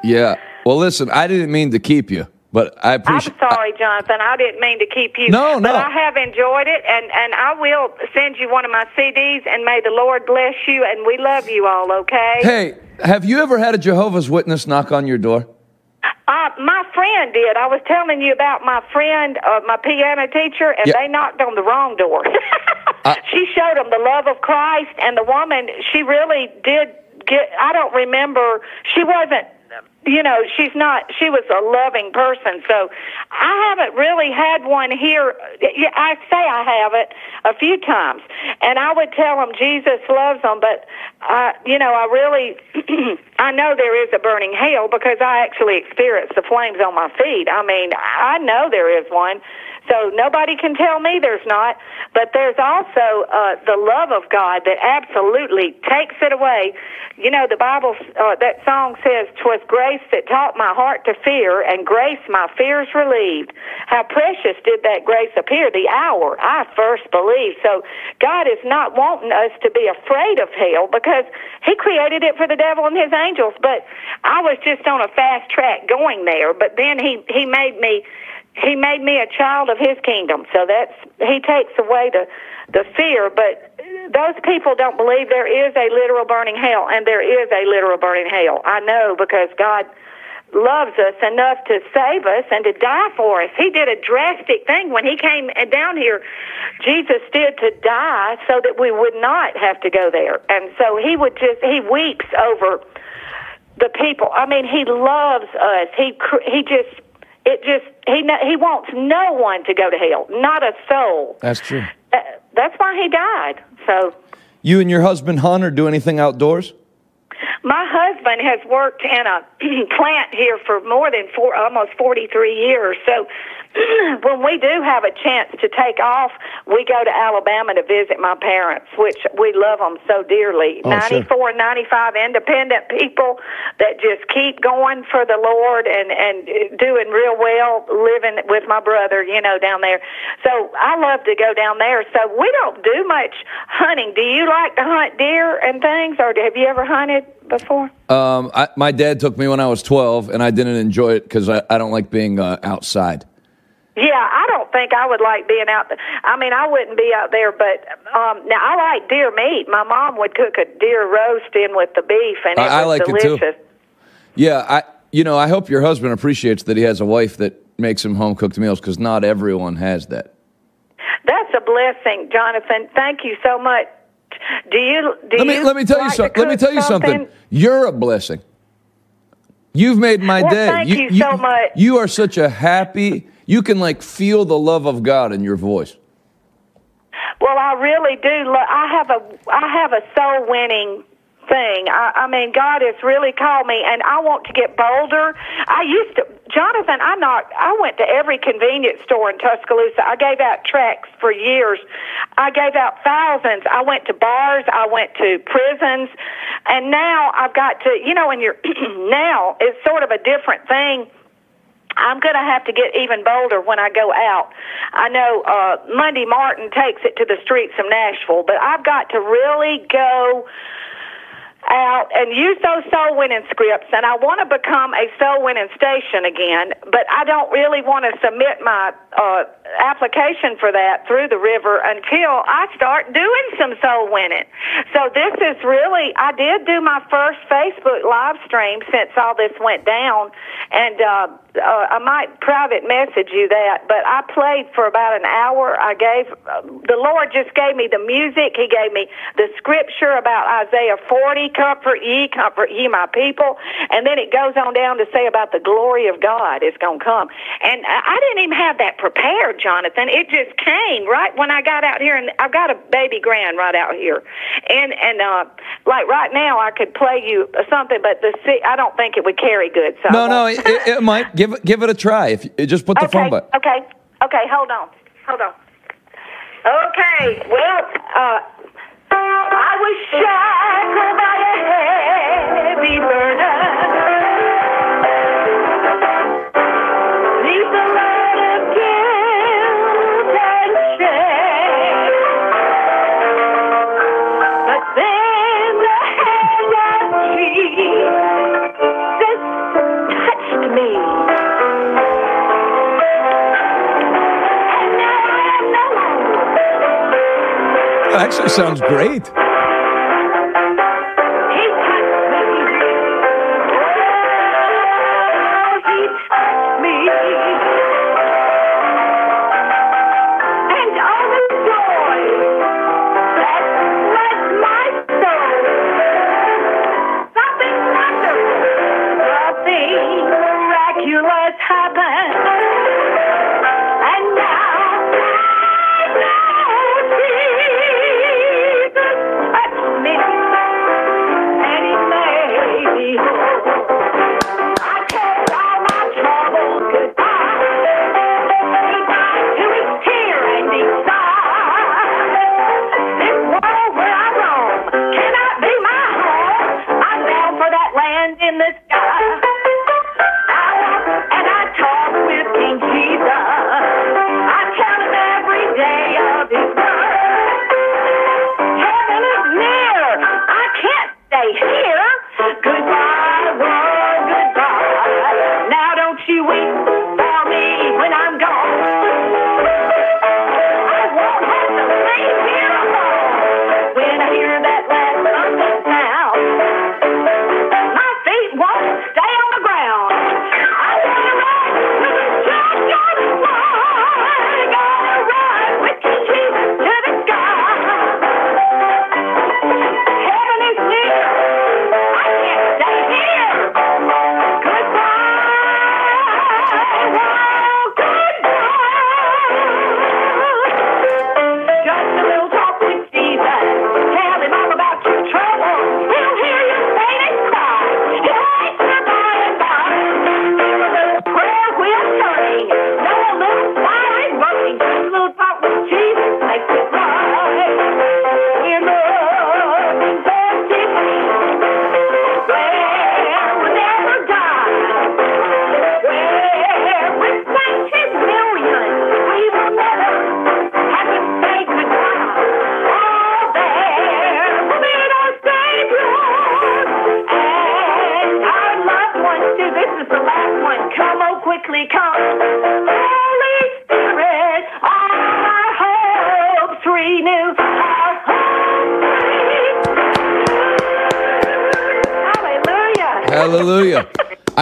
Yeah. Well, listen, I didn't mean to keep you, but I I'm appreciate. sorry, Jonathan. I didn't mean to keep you. No, no. But I have enjoyed it, and, and I will send you one of my CDs, and may the Lord bless you, and we love you all, okay? Hey, have you ever had a Jehovah's Witness knock on your door? Uh, my friend did. I was telling you about my friend, uh, my piano teacher, and Yeah. they knocked on the wrong door. Uh, she showed them the love of Christ, and the woman, she really did get. I don't remember. She wasn't. You know, she's not. She was a loving person. So, I haven't really had one here. I say I have it a few times, and I would tell them Jesus loves them, but I, you know, I really, I know there is a burning hell because I actually experienced the flames on my feet. I mean, I know there is one. So nobody can tell me there's not. But there's also uh, the love of God that absolutely takes it away. You know, the Bible, uh, that song says, "'Twas grace that taught my heart to fear, and grace my fears relieved." How precious did that grace appear the hour I first believed. So God is not wanting us to be afraid of hell because He created it for the devil and his angels. But I was just on a fast track going there. But then He He made me he made me a child of his kingdom. So that's he takes away the the fear, but those people don't believe there is a literal burning hell and there is a literal burning hell. I know because God loves us enough to save us and to die for us. He did a drastic thing when he came down here. Jesus did to die so that we would not have to go there. And so he would just he weeps over the people. I mean, he loves us. He he just it just he he wants no one to go to hell, not a soul. That's true. Uh, that's why he died. So You and your husband Hunter do anything outdoors? my husband has worked in a plant here for more than four, almost 43 years. So when we do have a chance to take off, we go to Alabama to visit my parents, which we love them so dearly. Oh, sure. 95 independent people that just keep going for the Lord and, and doing real well, living with my brother, you know, down there. So I love to go down there. So we don't do much hunting. Do you like to hunt deer and things, or have you ever hunted before? Um, I, my dad took me when I was 12, and I didn't enjoy it because I, I don't like being uh, outside. Yeah, I don't think I would like being out there. I mean, I wouldn't be out there, but um now I like deer meat. My mom would cook a deer roast in with the beef, and it I- I was like it too. delicious. Yeah, I you know I hope your husband appreciates that he has a wife that makes him home cooked meals because not everyone has that. That's a blessing, Jonathan. Thank you so much. Do you? Do Let me you let me tell you like to something. Let me tell you something. You're a blessing. You've made my Well, day. thank you so much. You are such a happy. You can like feel the love of God in your voice. Well, I really do. I have a I have a soul winning thing. I, I mean, God has really called me, and I want to get bolder. I used to, Jonathan. I not. I went to every convenience store in Tuscaloosa. I gave out tracts for years. I gave out thousands. I went to bars. I went to prisons, and now I've got to. You know, and you're now it's sort of a different thing. I'm going to have to get even bolder when I go out. I know uh, Munday Martin takes it to the streets of Nashville, but I've got to really go out and use those soul winning scripts and I want to become a soul winning station again, but I don't really want to submit my uh, application for that through the river until I start doing some soul winning. So this is really, I did do my first Facebook live stream since all this went down and uh, uh, I might private message you that, but I played for about an hour. I gave, uh, the Lord just gave me the music. He gave me the scripture about Isaiah 40, comfort ye, comfort ye my people. And then it goes on down to say about the glory of God is going to come. And I didn't even have that prepared, Jonathan. It just came right when I got out here and I've got a baby grand right out here. And, and, uh, like right now I could play you something, but the, I don't think it would carry good. So no, no, it, it might give it, give it a try. If you, just put the okay, phone button. Okay, okay, hold on, hold on. Okay, well, uh, I was shackled by a heavy burden. Actually sounds great.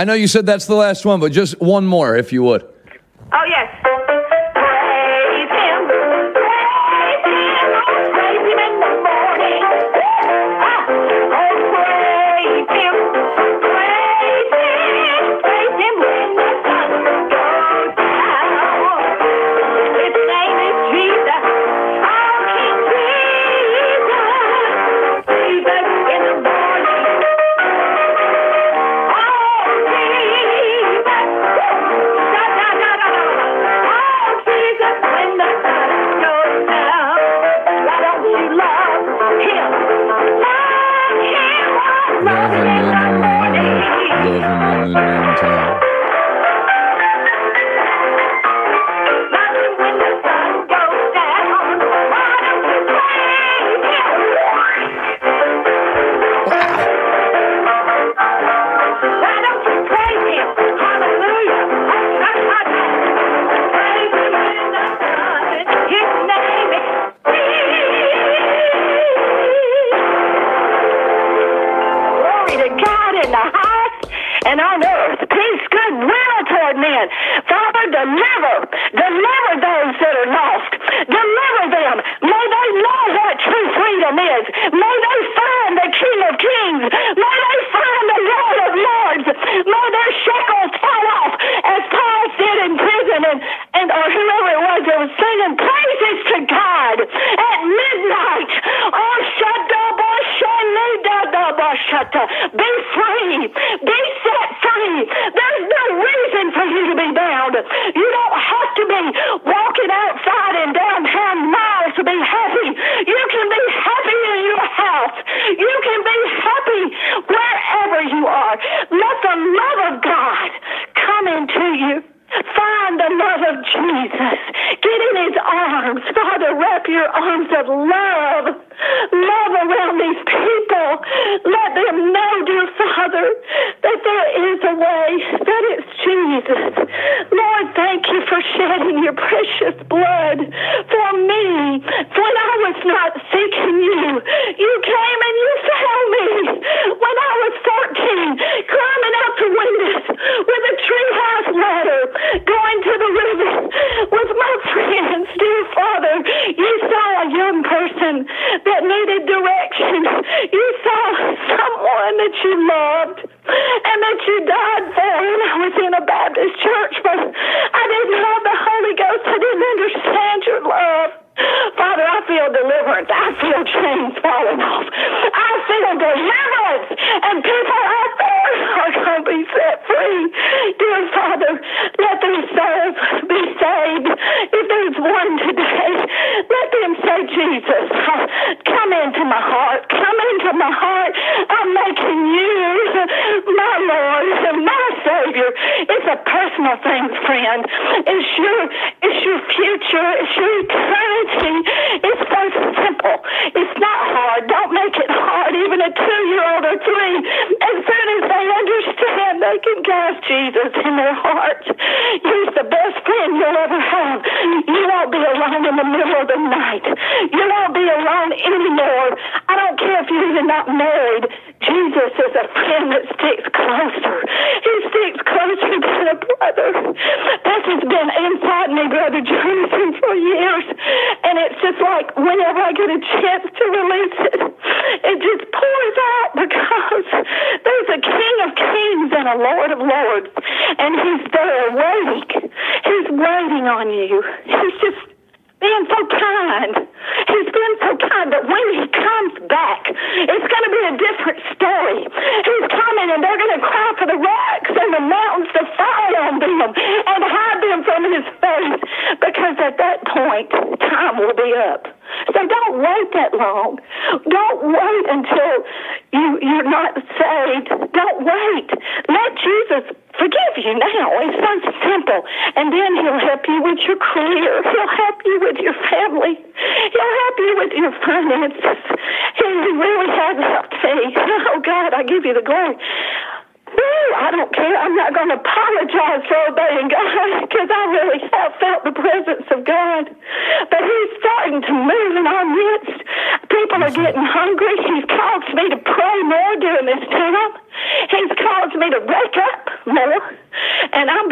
I know you said that's the last one, but just one more, if you would.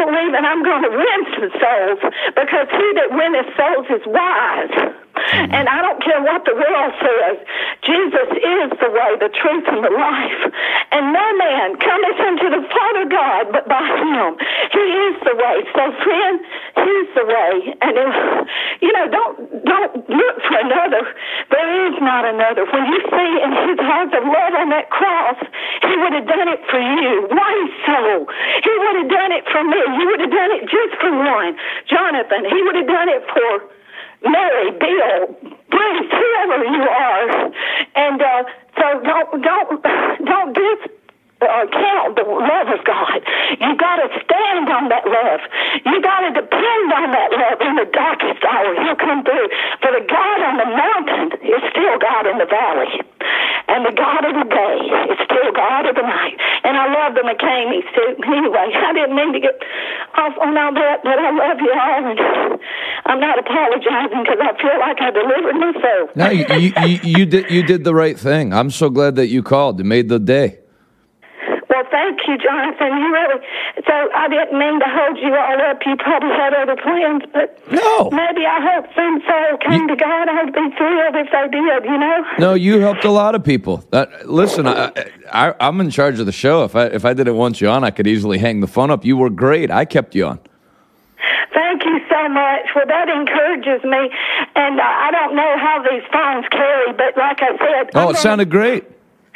believe that I'm going to win some souls because he that winneth souls is wise. Mm-hmm. And I don't care what the world says. Jesus is the way, the truth, and the life. And no man cometh unto the Father God but by him. He is the way. So friend, he's the way. And if, you know, don't don't look for another. There is not another. When you see in his heart of love on that cross, he would have done it for you, one soul. He would have done it for me. He would have done it just for one. Jonathan, he would have done it for Mary, Bill, Bruce, whoever you are. And uh, so don't don't don't do uh, count the love of God. You got to stand on that love. You got to depend on that love in the darkest hour. He'll come through. For the God on the mountain is still God in the valley. And the God of the day is still God of the night. And I love the McKameys too. Anyway, I didn't mean to get off on all that, but I love you all. And I'm not apologizing because I feel like I delivered myself. No, you, you, you, you, did, you did the right thing. I'm so glad that you called. It made the day. Thank you, Jonathan. You really. So I didn't mean to hold you all up. You probably had other plans, but No. maybe I hope some soul came to God. I'd be thrilled if they did. You know. No, you helped a lot of people. That, listen, I, I, I'm in charge of the show. If I if I didn't want you on, I could easily hang the phone up. You were great. I kept you on. Thank you so much. Well, that encourages me, and uh, I don't know how these phones carry, but like I said, Oh, I'm it gonna- sounded great.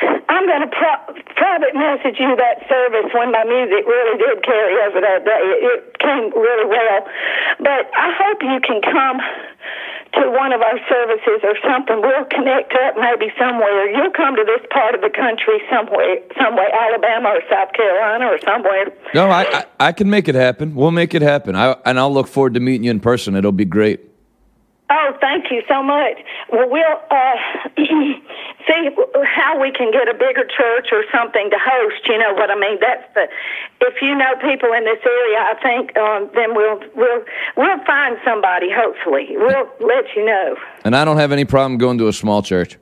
I'm going to pro- private message you that service when my music really did carry over that day. It, it came really well. But I hope you can come to one of our services or something. We'll connect up maybe somewhere. You'll come to this part of the country somewhere, somewhere, Alabama or South Carolina or somewhere. No, I, I I can make it happen. We'll make it happen. I and I'll look forward to meeting you in person. It'll be great. Oh, thank you so much. Well, we'll uh, see how we can get a bigger church or something to host. You know what I mean? That's the. If you know people in this area, I think um, then we'll we'll we'll find somebody. Hopefully, we'll let you know. And I don't have any problem going to a small church.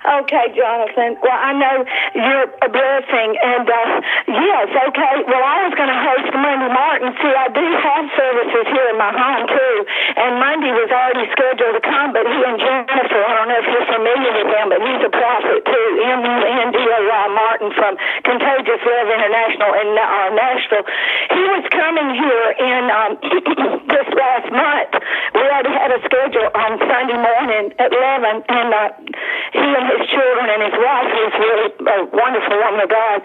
Okay, Jonathan. Well, I know you're a blessing, and uh, yes, okay. Well, I was going to host Munday Martin. See, I do have services here in my home too, and Munday was already scheduled to come, but he and Jennifer, I don't know if you're familiar with him, but he's a prophet too. M U N D A Y Martin from Contagious Love International in uh, Nashville. He was coming here in um, this last month. We already had a schedule on Sunday morning at 11, and uh, he and his children and his wife, who's really a wonderful woman of God,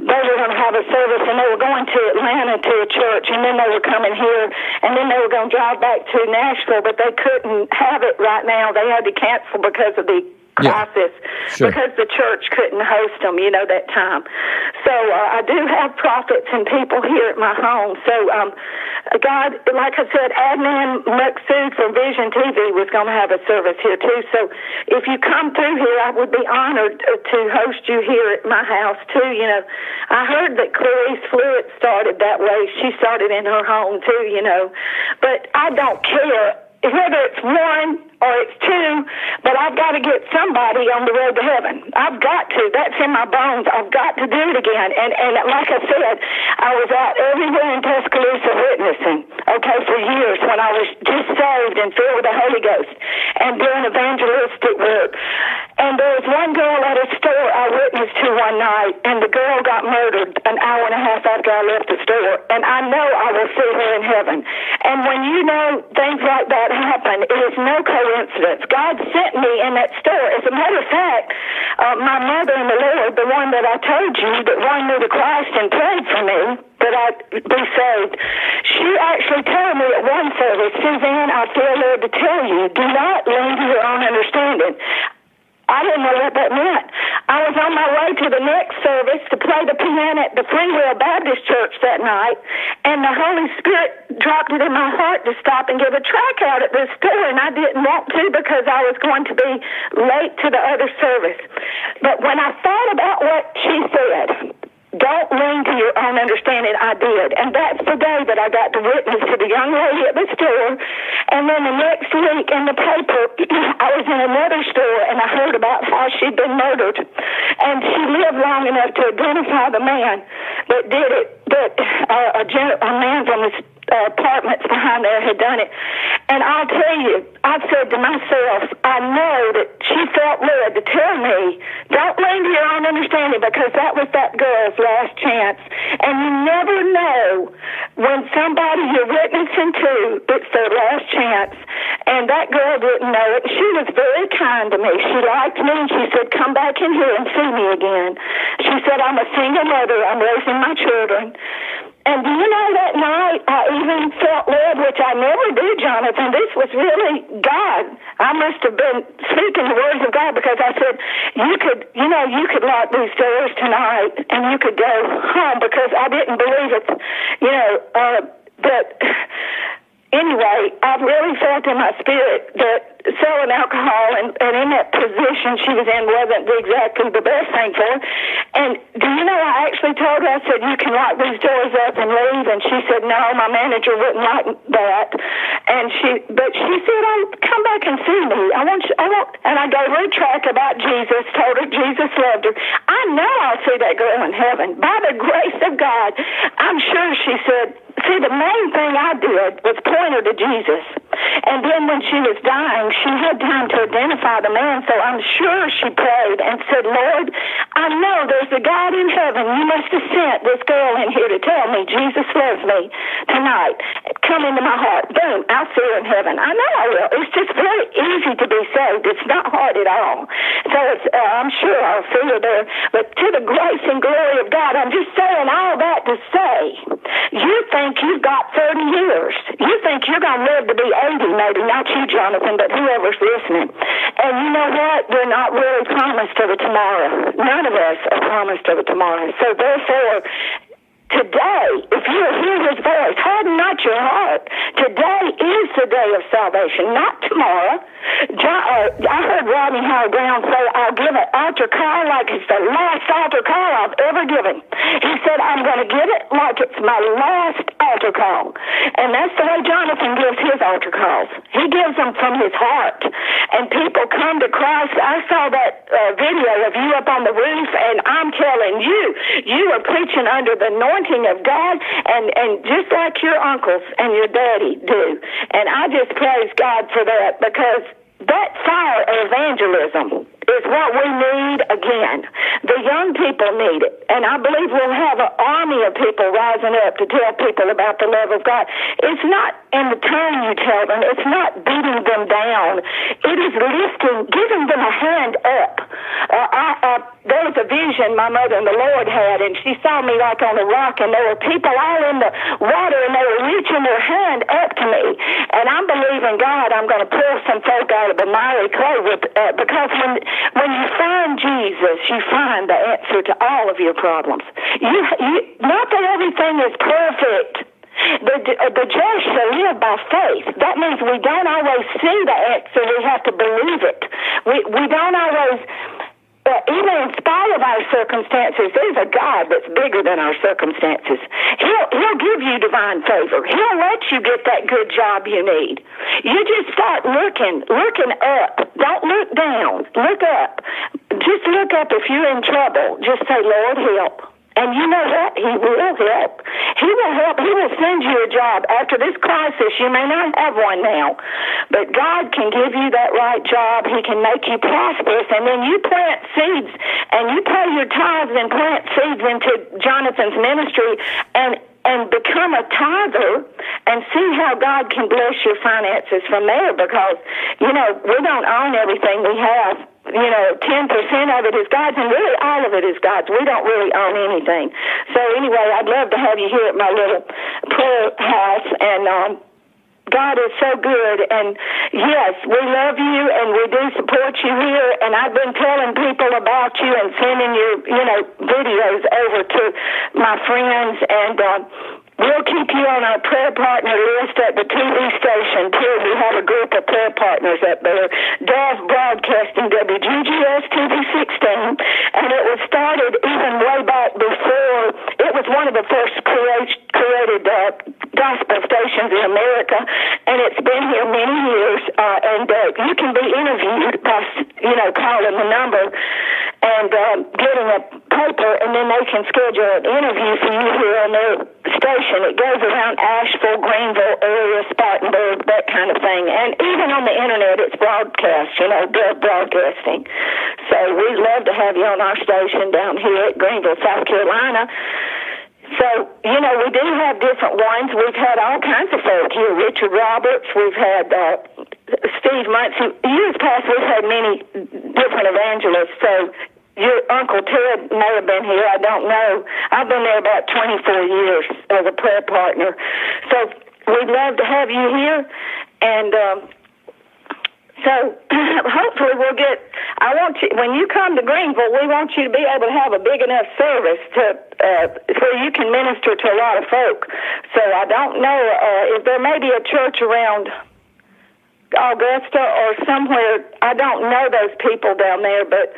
they were going to have a service, and they were going to Atlanta to a church, and then they were coming here, and then they were going to drive back to Nashville, but they couldn't have it right now. They had to cancel because of the Yeah. Sure. because the church couldn't host them, you know, that time. So uh, I do have prophets and people here at my home. So um, God, like I said, Adnan Maqsood from Vision TV was going to have a service here too. So if you come through here, I would be honored uh, to host you here at my house too. You know, I heard that Clarice Fluitt started that way. She started in her home too. You know, but I don't care whether it's one or it's two, but I've got to get somebody on the road to heaven. I've got to. That's in my bones. I've got to do it again. And and like I said, I was out everywhere in Tuscaloosa witnessing. Okay, for years when I was just saved and filled with the Holy Ghost and doing evangelistic work. And there was one girl at a store I witnessed to one night, and the girl got murdered an hour and a half after I left the store. And I know I will see her in heaven. And when you know things like that happen, it is no coincidence. God sent me in that store. As a matter of fact, uh, my mother in the Lord, the one that I told you that won me to Christ and prayed for me that I'd be saved, she actually told me at one service, Suzanne, I feel led to tell you, do not lean to your own understanding. I didn't know what that meant. I was on my way to the next service to play the piano at the Free Will Baptist Church that night, and the Holy Spirit dropped it in my heart to stop and give a track out at this store, and I didn't want to because I was going to be late to the other service. But when I thought about what she said, don't lean to your own understanding. I did. And that's the day that I got to witness to the young lady at the store. And then the next week in the paper, I was in another store and I heard about how she'd been murdered. And she lived long enough to identify the man that did it, that uh, a, gen- a man from the uh, apartments behind there had done it. And I'll tell you, I said to myself, I know that she felt led to tell me, don't lean to your own understanding because that was that girl's last chance. And you never know when somebody you're witnessing to, it's their last chance. And that girl didn't know it. She was very kind to me. She liked me she said, come back in here and see me again. She said, I'm a single mother. I'm raising my children. And do you know that night I even felt led, which I never do, Jonathan. This was really God. I must have been speaking the words of God because I said, you could, you know, you could lock these doors tonight and you could go home because I didn't believe it, you know, uh, but anyway, I really felt in my spirit that selling alcohol and, and in that position she was in wasn't exactly the best thing for her. And do you know, I actually told her, I said, you can lock these doors up and leave. And she said, no, my manager wouldn't like that. And she, but she said, oh, come back and see me. I want you, I want, and I gave her a track about Jesus, told her Jesus loved her. I know I'll see that girl in heaven. By the grace of God, I'm sure she said, see, the main thing I did was point her to Jesus. And then when she was dying, she had time to identify the man, so I'm sure she prayed and said, Lord, I know there's a God in heaven. You must have sent this girl in here to tell me Jesus loves me tonight. Come into my heart. Boom, I'll see her in heaven. I know I will. It's just very easy to be saved. It's not hard at all. So it's, uh, I'm sure I'll see her there. But to the grace and glory of God, I'm just saying all that to say, you think you've got 30 years. You think you're going to live to be 80, maybe. Not you, Jonathan, but whoever's listening. And you know what? We're not really promised of a tomorrow. None of us are promised of a tomorrow. So therefore, Today, if you hear his voice, harden not your heart. Today is the day of salvation, not tomorrow. Uh, I heard Rodney Howard-Browne say, I'll give an altar call like it's the last altar call I've ever given. He said, I'm going to give it like it's my last altar call. And that's the way Jonathan gives his altar calls. He gives them from his heart. And people come to Christ. I saw that uh, video of you up on the roof, and I'm telling you, you are preaching under the anointing of God and, and just like your uncles and your daddy do. And I just praise God for that because that fire evangelism is what we need again. The young people need it. And I believe we'll have an army of people rising up to tell people about the love of God. It's not in the tone you tell them. It's not beating them down. It is lifting, giving them a hand up. Uh, I, uh, there was a vision my mother and the Lord had, and she saw me like on a rock, and there were people all in the water, and they were reaching their hand up to me. And I'm believing God, I'm going to pull some folk out of the miry clay with, uh, because when when you find Jesus, you find the answer to all of your problems. You, you, not that everything is perfect. The, the just shall live by faith. That means we don't always see the answer. We have to believe it. We, we don't always but even in spite of our circumstances, there's a God that's bigger than our circumstances. He'll, he'll give you divine favor. He'll let you get that good job you need. You just start looking, looking up. Don't look down. Look up. Just look up if you're in trouble. Just say, Lord, help. And you know what? He will help. He will help. He will send you a job. After this crisis, you may not have one now, but God can give you that right job. He can make you prosperous. And then you plant seeds and you pay your tithes and plant seeds into Jonathan's ministry and and become a tither and see how God can bless your finances from there because, you know, we don't own everything we have you know, 10% of it is God's, and really all of it is God's. We don't really own anything. So anyway, I'd love to have you here at my little prayer house, and um, God is so good. And yes, we love you, and we do support you here. And I've been telling people about you and sending your, you know, videos over to my friends, and. Uh, We'll keep you on our prayer partner list at the TV station, too. We have a group of prayer partners up there. Dove Broadcasting, WGGS TV 16. And it was started even way back before. It was one of the first create, created uh, gospel stations in America. And it's been here many years. Uh, and uh, you can be interviewed by, you know, calling the number and uh, getting a paper, and then they can schedule an interview for you here on their station. It goes around Asheville, Greenville area, Spartanburg, that kind of thing. And even on the internet, it's broadcast, you know, broadcasting. So we'd love to have you on our station down here at Greenville, South Carolina. So, you know, we do have different ones. We've had all kinds of folk here. Richard Roberts, we've had uh, Steve Munsey. Years past, we've had many different evangelists. So your Uncle Ted may have been here. I don't know. I've been there about 24 years as a prayer partner. So we'd love to have you here, and. Um, so hopefully we'll get. I want you when you come to Greenville, we want you to be able to have a big enough service to uh, where you can minister to a lot of folk. So I don't know uh, if there may be a church around Augusta or somewhere. I don't know those people down there, but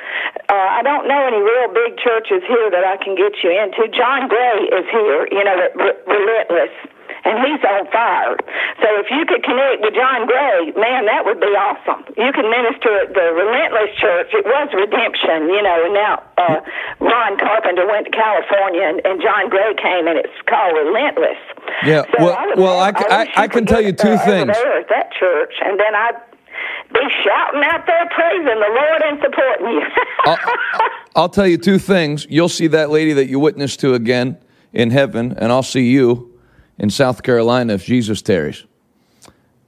uh, I don't know any real big churches here that I can get you into. John Gray is here, you know, re- Relentless and he's on fire. So if you could connect with John Gray, man, that would be awesome. You can minister at the Relentless Church. It was Redemption, you know, and now uh, Ron Carpenter went to California, and, and John Gray came, and it's called Relentless. Yeah, So well, I would well, I, I, I can tell you two things. there at that church, and then I'd be shouting out there, praising the Lord and supporting you. I'll, I'll tell you two things. You'll see that lady that you witnessed to again in heaven, and I'll see you in South Carolina if Jesus tarries.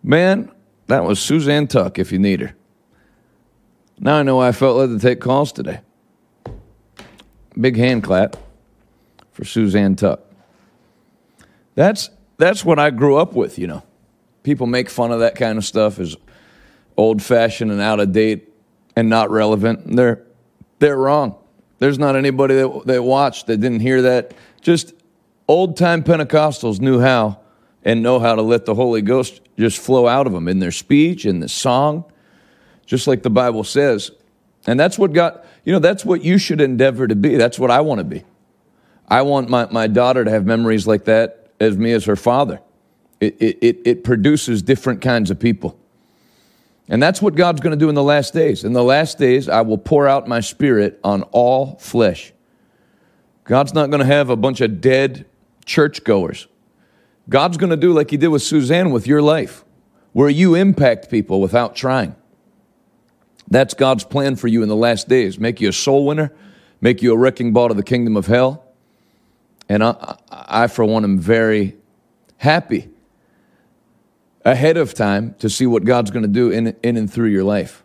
Man, that was Suzanne Tuck if you need her. Now I know why I felt led to take calls today. Big hand clap for Suzanne Tuck. That's that's what I grew up with, you know. People make fun of that kind of stuff as old fashioned and out of date and not relevant. And they're they're wrong. There's not anybody that that watched that didn't hear that. Just old time Pentecostals knew how and know how to let the Holy Ghost just flow out of them in their speech, in the song, just like the Bible says. And that's what God, you know, that's what you should endeavor to be. That's what I want to be. I want my, my daughter to have memories like that as me as her father. It, it, it, produces different kinds of people. And that's what God's going to do in the last days. In the last days, I will pour out my spirit on all flesh. God's not going to have a bunch of dead churchgoers. God's going to do like He did with Suzanne with your life, where you impact people without trying. That's God's plan for you in the last days. Make you a soul winner, make you a wrecking ball to the kingdom of hell. And I, I for one, am very happy ahead of time to see what God's going to do in, in and through your life.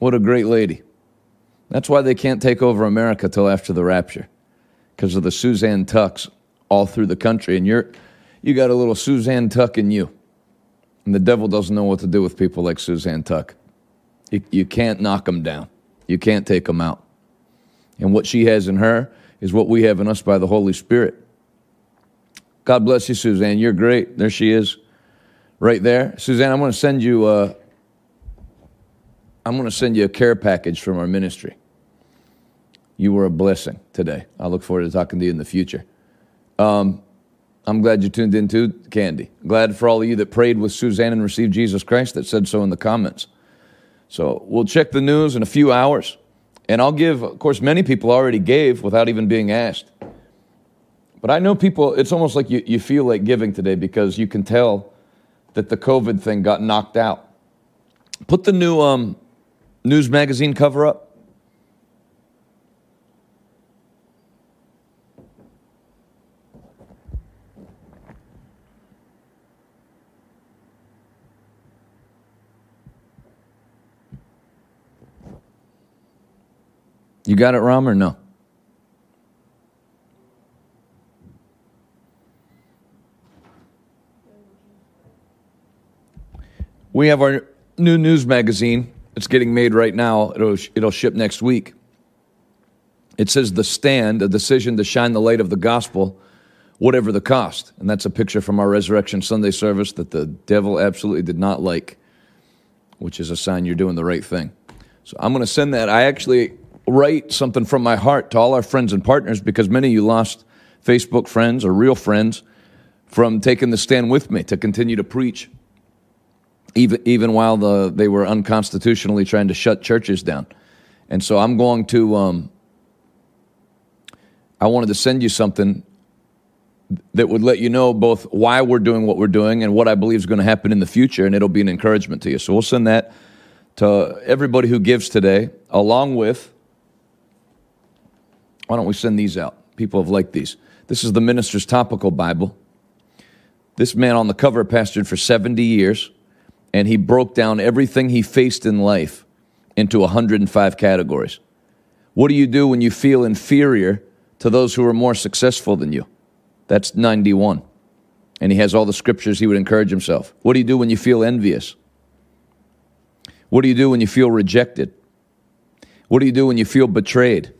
What a great lady. That's why they can't take over America till after the rapture, because of the Suzanne Tucks all through the country. And you're, you got a little Suzanne Tuck in you. And the devil doesn't know what to do with people like Suzanne Tuck. You, you can't knock them down, you can't take them out. And what she has in her is what we have in us by the Holy Spirit. God bless you, Suzanne. You're great. There she is, right there. Suzanne, I'm going to send you. Uh, I'm going to send you a care package from our ministry. You were a blessing today. I look forward to talking to you in the future. Um, I'm glad you tuned in too, Candy. Glad for all of you that prayed with Suzanne and received Jesus Christ that said so in the comments. So we'll check the news in a few hours. And I'll give, of course, many people already gave without even being asked. But I know people, it's almost like you, you feel like giving today because you can tell that the COVID thing got knocked out. Put the new um, news magazine cover up. You got it, Ram, or no? We have our new news magazine. It's getting made right now. It'll, it'll ship next week. It says The Stand, a decision to shine the light of the gospel, whatever the cost. And that's a picture from our Resurrection Sunday service that the devil absolutely did not like, which is a sign you're doing the right thing. So I'm going to send that. I actually write something from my heart to all our friends and partners because many of you lost Facebook friends or real friends from taking the stand with me to continue to preach even even while the they were unconstitutionally trying to shut churches down. And so I'm going to um, I wanted to send you something that would let you know both why we're doing what we're doing and what I believe is going to happen in the future, and it'll be an encouragement to you. So we'll send that to everybody who gives today, along with. Why don't we send these out? People have liked these. This is the Minister's Topical Bible. This man on the cover pastored for 70 years and he broke down everything he faced in life into 105 categories. What do you do when you feel inferior to those who are more successful than you? That's 91. And he has all the scriptures he would encourage himself. What do you do when you feel envious? What do you do when you feel rejected? What do you do when you feel betrayed?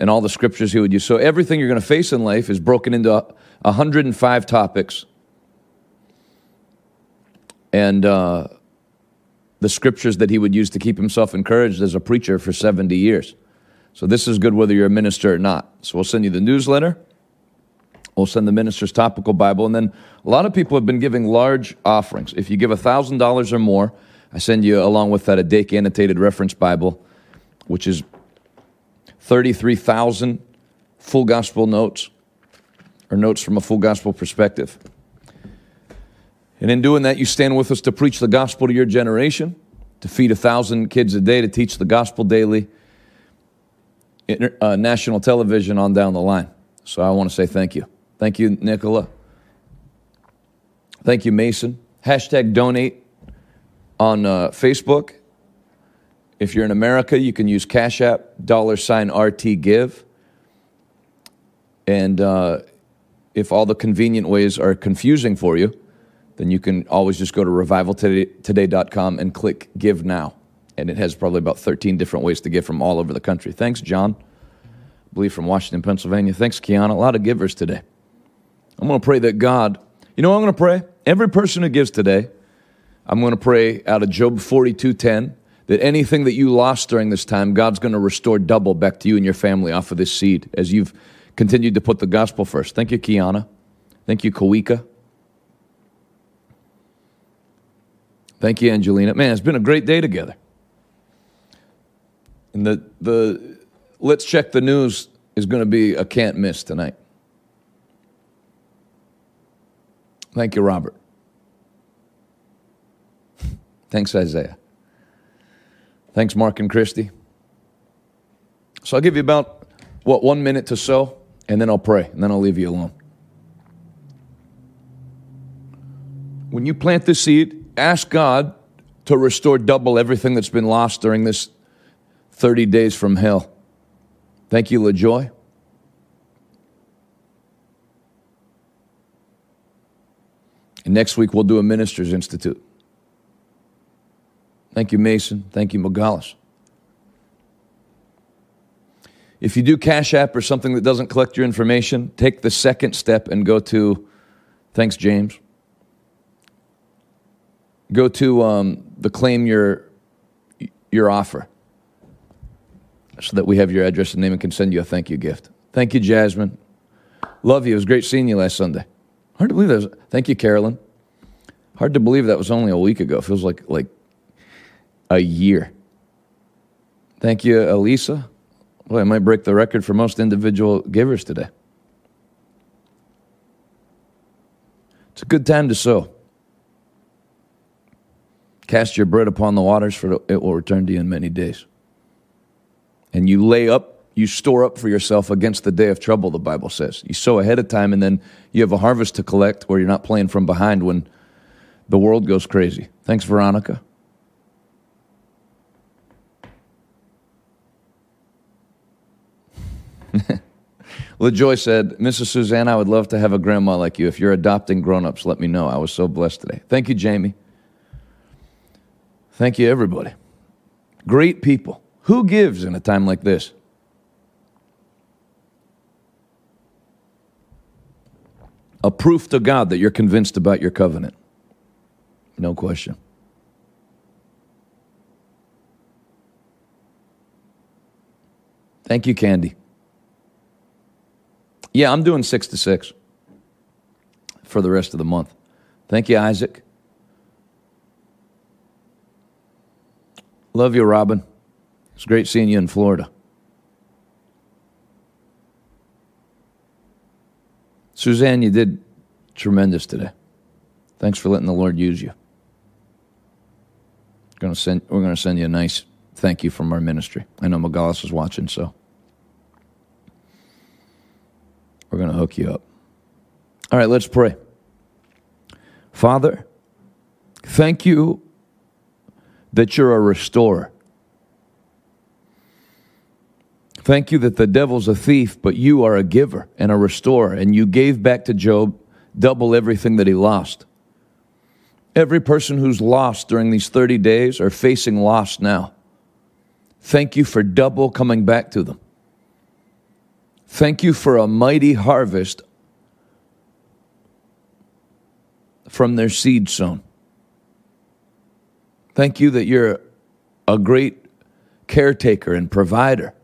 And all the scriptures he would use. So everything you're going to face in life is broken into 105 topics. And uh, the scriptures that he would use to keep himself encouraged as a preacher for 70 years. So this is good whether you're a minister or not. So we'll send you the newsletter. We'll send the minister's topical Bible. And then a lot of people have been giving large offerings. If you give $1,000 or more, I send you, along with that, a Dake annotated reference Bible, which is 33,000 full gospel notes or notes from a full gospel perspective. And in doing that, you stand with us to preach the gospel to your generation, to feed a thousand kids a day, to teach the gospel daily, uh, national television on down the line. So I want to say thank you. Thank you, Nicola. Thank you, Mason. Hashtag donate on uh, Facebook. If you're in America, you can use Cash App, dollar sign RT Give. And uh, if all the convenient ways are confusing for you, then you can always just go to revivaltoday.com and click Give Now. And it has probably about 13 different ways to give from all over the country. Thanks, John. I believe from Washington, Pennsylvania. Thanks, Kiana. A lot of givers today. I'm going to pray that God, you know I'm going to pray? Every person who gives today, I'm going to pray out of Job 42:10 that anything that you lost during this time, God's going to restore double back to you and your family off of this seed as you've continued to put the gospel first. Thank you, Kiana. Thank you, Kawika. Thank you, Angelina. Man, it's been a great day together. And the, the let's check the news is going to be a can't miss tonight. Thank you, Robert. Thanks, Isaiah. Thanks, Mark and Christy. So I'll give you about, what, one minute to sow, and then I'll pray, and then I'll leave you alone. When you plant this seed, ask God to restore double everything that's been lost during this 30 days from hell. Thank you, LaJoy. And next week, we'll do a Ministers Institute. Thank you, Mason. Thank you, Magalis. If you do Cash App or something that doesn't collect your information, take the second step and go to, thanks, James go to um, the claim your your offer so that we have your address and name and can send you a thank you gift. Thank you, Jasmine. Love you. It was great seeing you last Sunday. Hard to believe that. Was, thank you, Carolyn. Hard to believe that was only a week ago. It feels like like a year. Thank you, Elisa. Boy, I might break the record for most individual givers today. It's a good time to sow. Cast your bread upon the waters, for it will return to you in many days. And you lay up, you store up for yourself against the day of trouble, the Bible says. You sow ahead of time, and then you have a harvest to collect where you're not playing from behind when the world goes crazy. Thanks, Veronica. LaJoy said, Mrs. Suzanne, I would love to have a grandma like you. If you're adopting grown ups, let me know. I was so blessed today. Thank you, Jamie. Thank you, everybody. Great people. Who gives in a time like this? A proof to God that you're convinced about your covenant. No question. Thank you, Candy. Yeah, I'm doing six to six for the rest of the month. Thank you, Isaac. Love you, Robin. It's great seeing you in Florida. Suzanne, you did tremendous today. Thanks for letting the Lord use you. Gonna send, we're going to send you a nice thank you from our ministry. I know Magalis is watching, so we're going to hook you up. All right, let's pray. Father, thank you that you're a restorer. Thank you that the devil's a thief, but you are a giver and a restorer, and you gave back to Job double everything that he lost. Every person who's lost during these 30 days are facing loss now. Thank you for double coming back to them. Thank you for a mighty harvest from their seed sown. Thank you that you're a great caretaker and provider.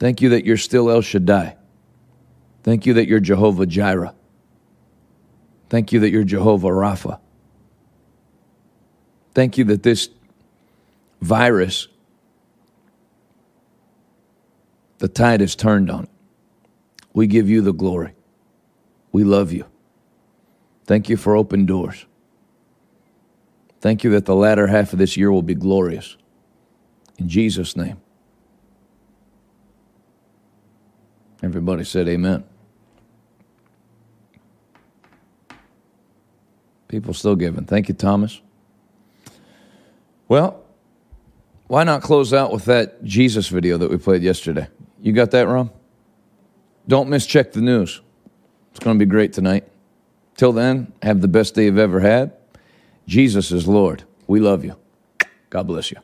Thank you that you're still El Shaddai. Thank you that you're Jehovah Jireh. Thank you that you're Jehovah Rapha. Thank you that this virus, the tide has turned on. We give you the glory. We love you. Thank you for open doors. Thank you that the latter half of this year will be glorious. In Jesus' name. Everybody said amen. People still giving. Thank you, Thomas. Well, why not close out with that Jesus video that we played yesterday? You got that, Ron? Don't mischeck the news. It's going to be great tonight. Till then, have the best day you've ever had. Jesus is Lord. We love you. God bless you.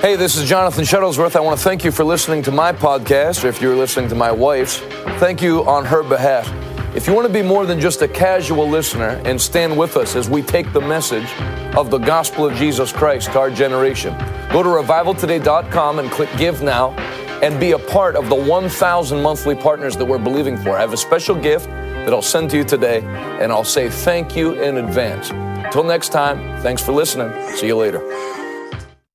Hey, this is Jonathan Shuttlesworth. I want to thank you for listening to my podcast, or if you're listening to my wife's, thank you on her behalf. If you want to be more than just a casual listener and stand with us as we take the message of the gospel of Jesus Christ to our generation, go to revivaltoday.com and click Give Now and be a part of the 1,000 monthly partners that we're believing for. I have a special gift that I'll send to you today, and I'll say thank you in advance. Until next time, thanks for listening. See you later.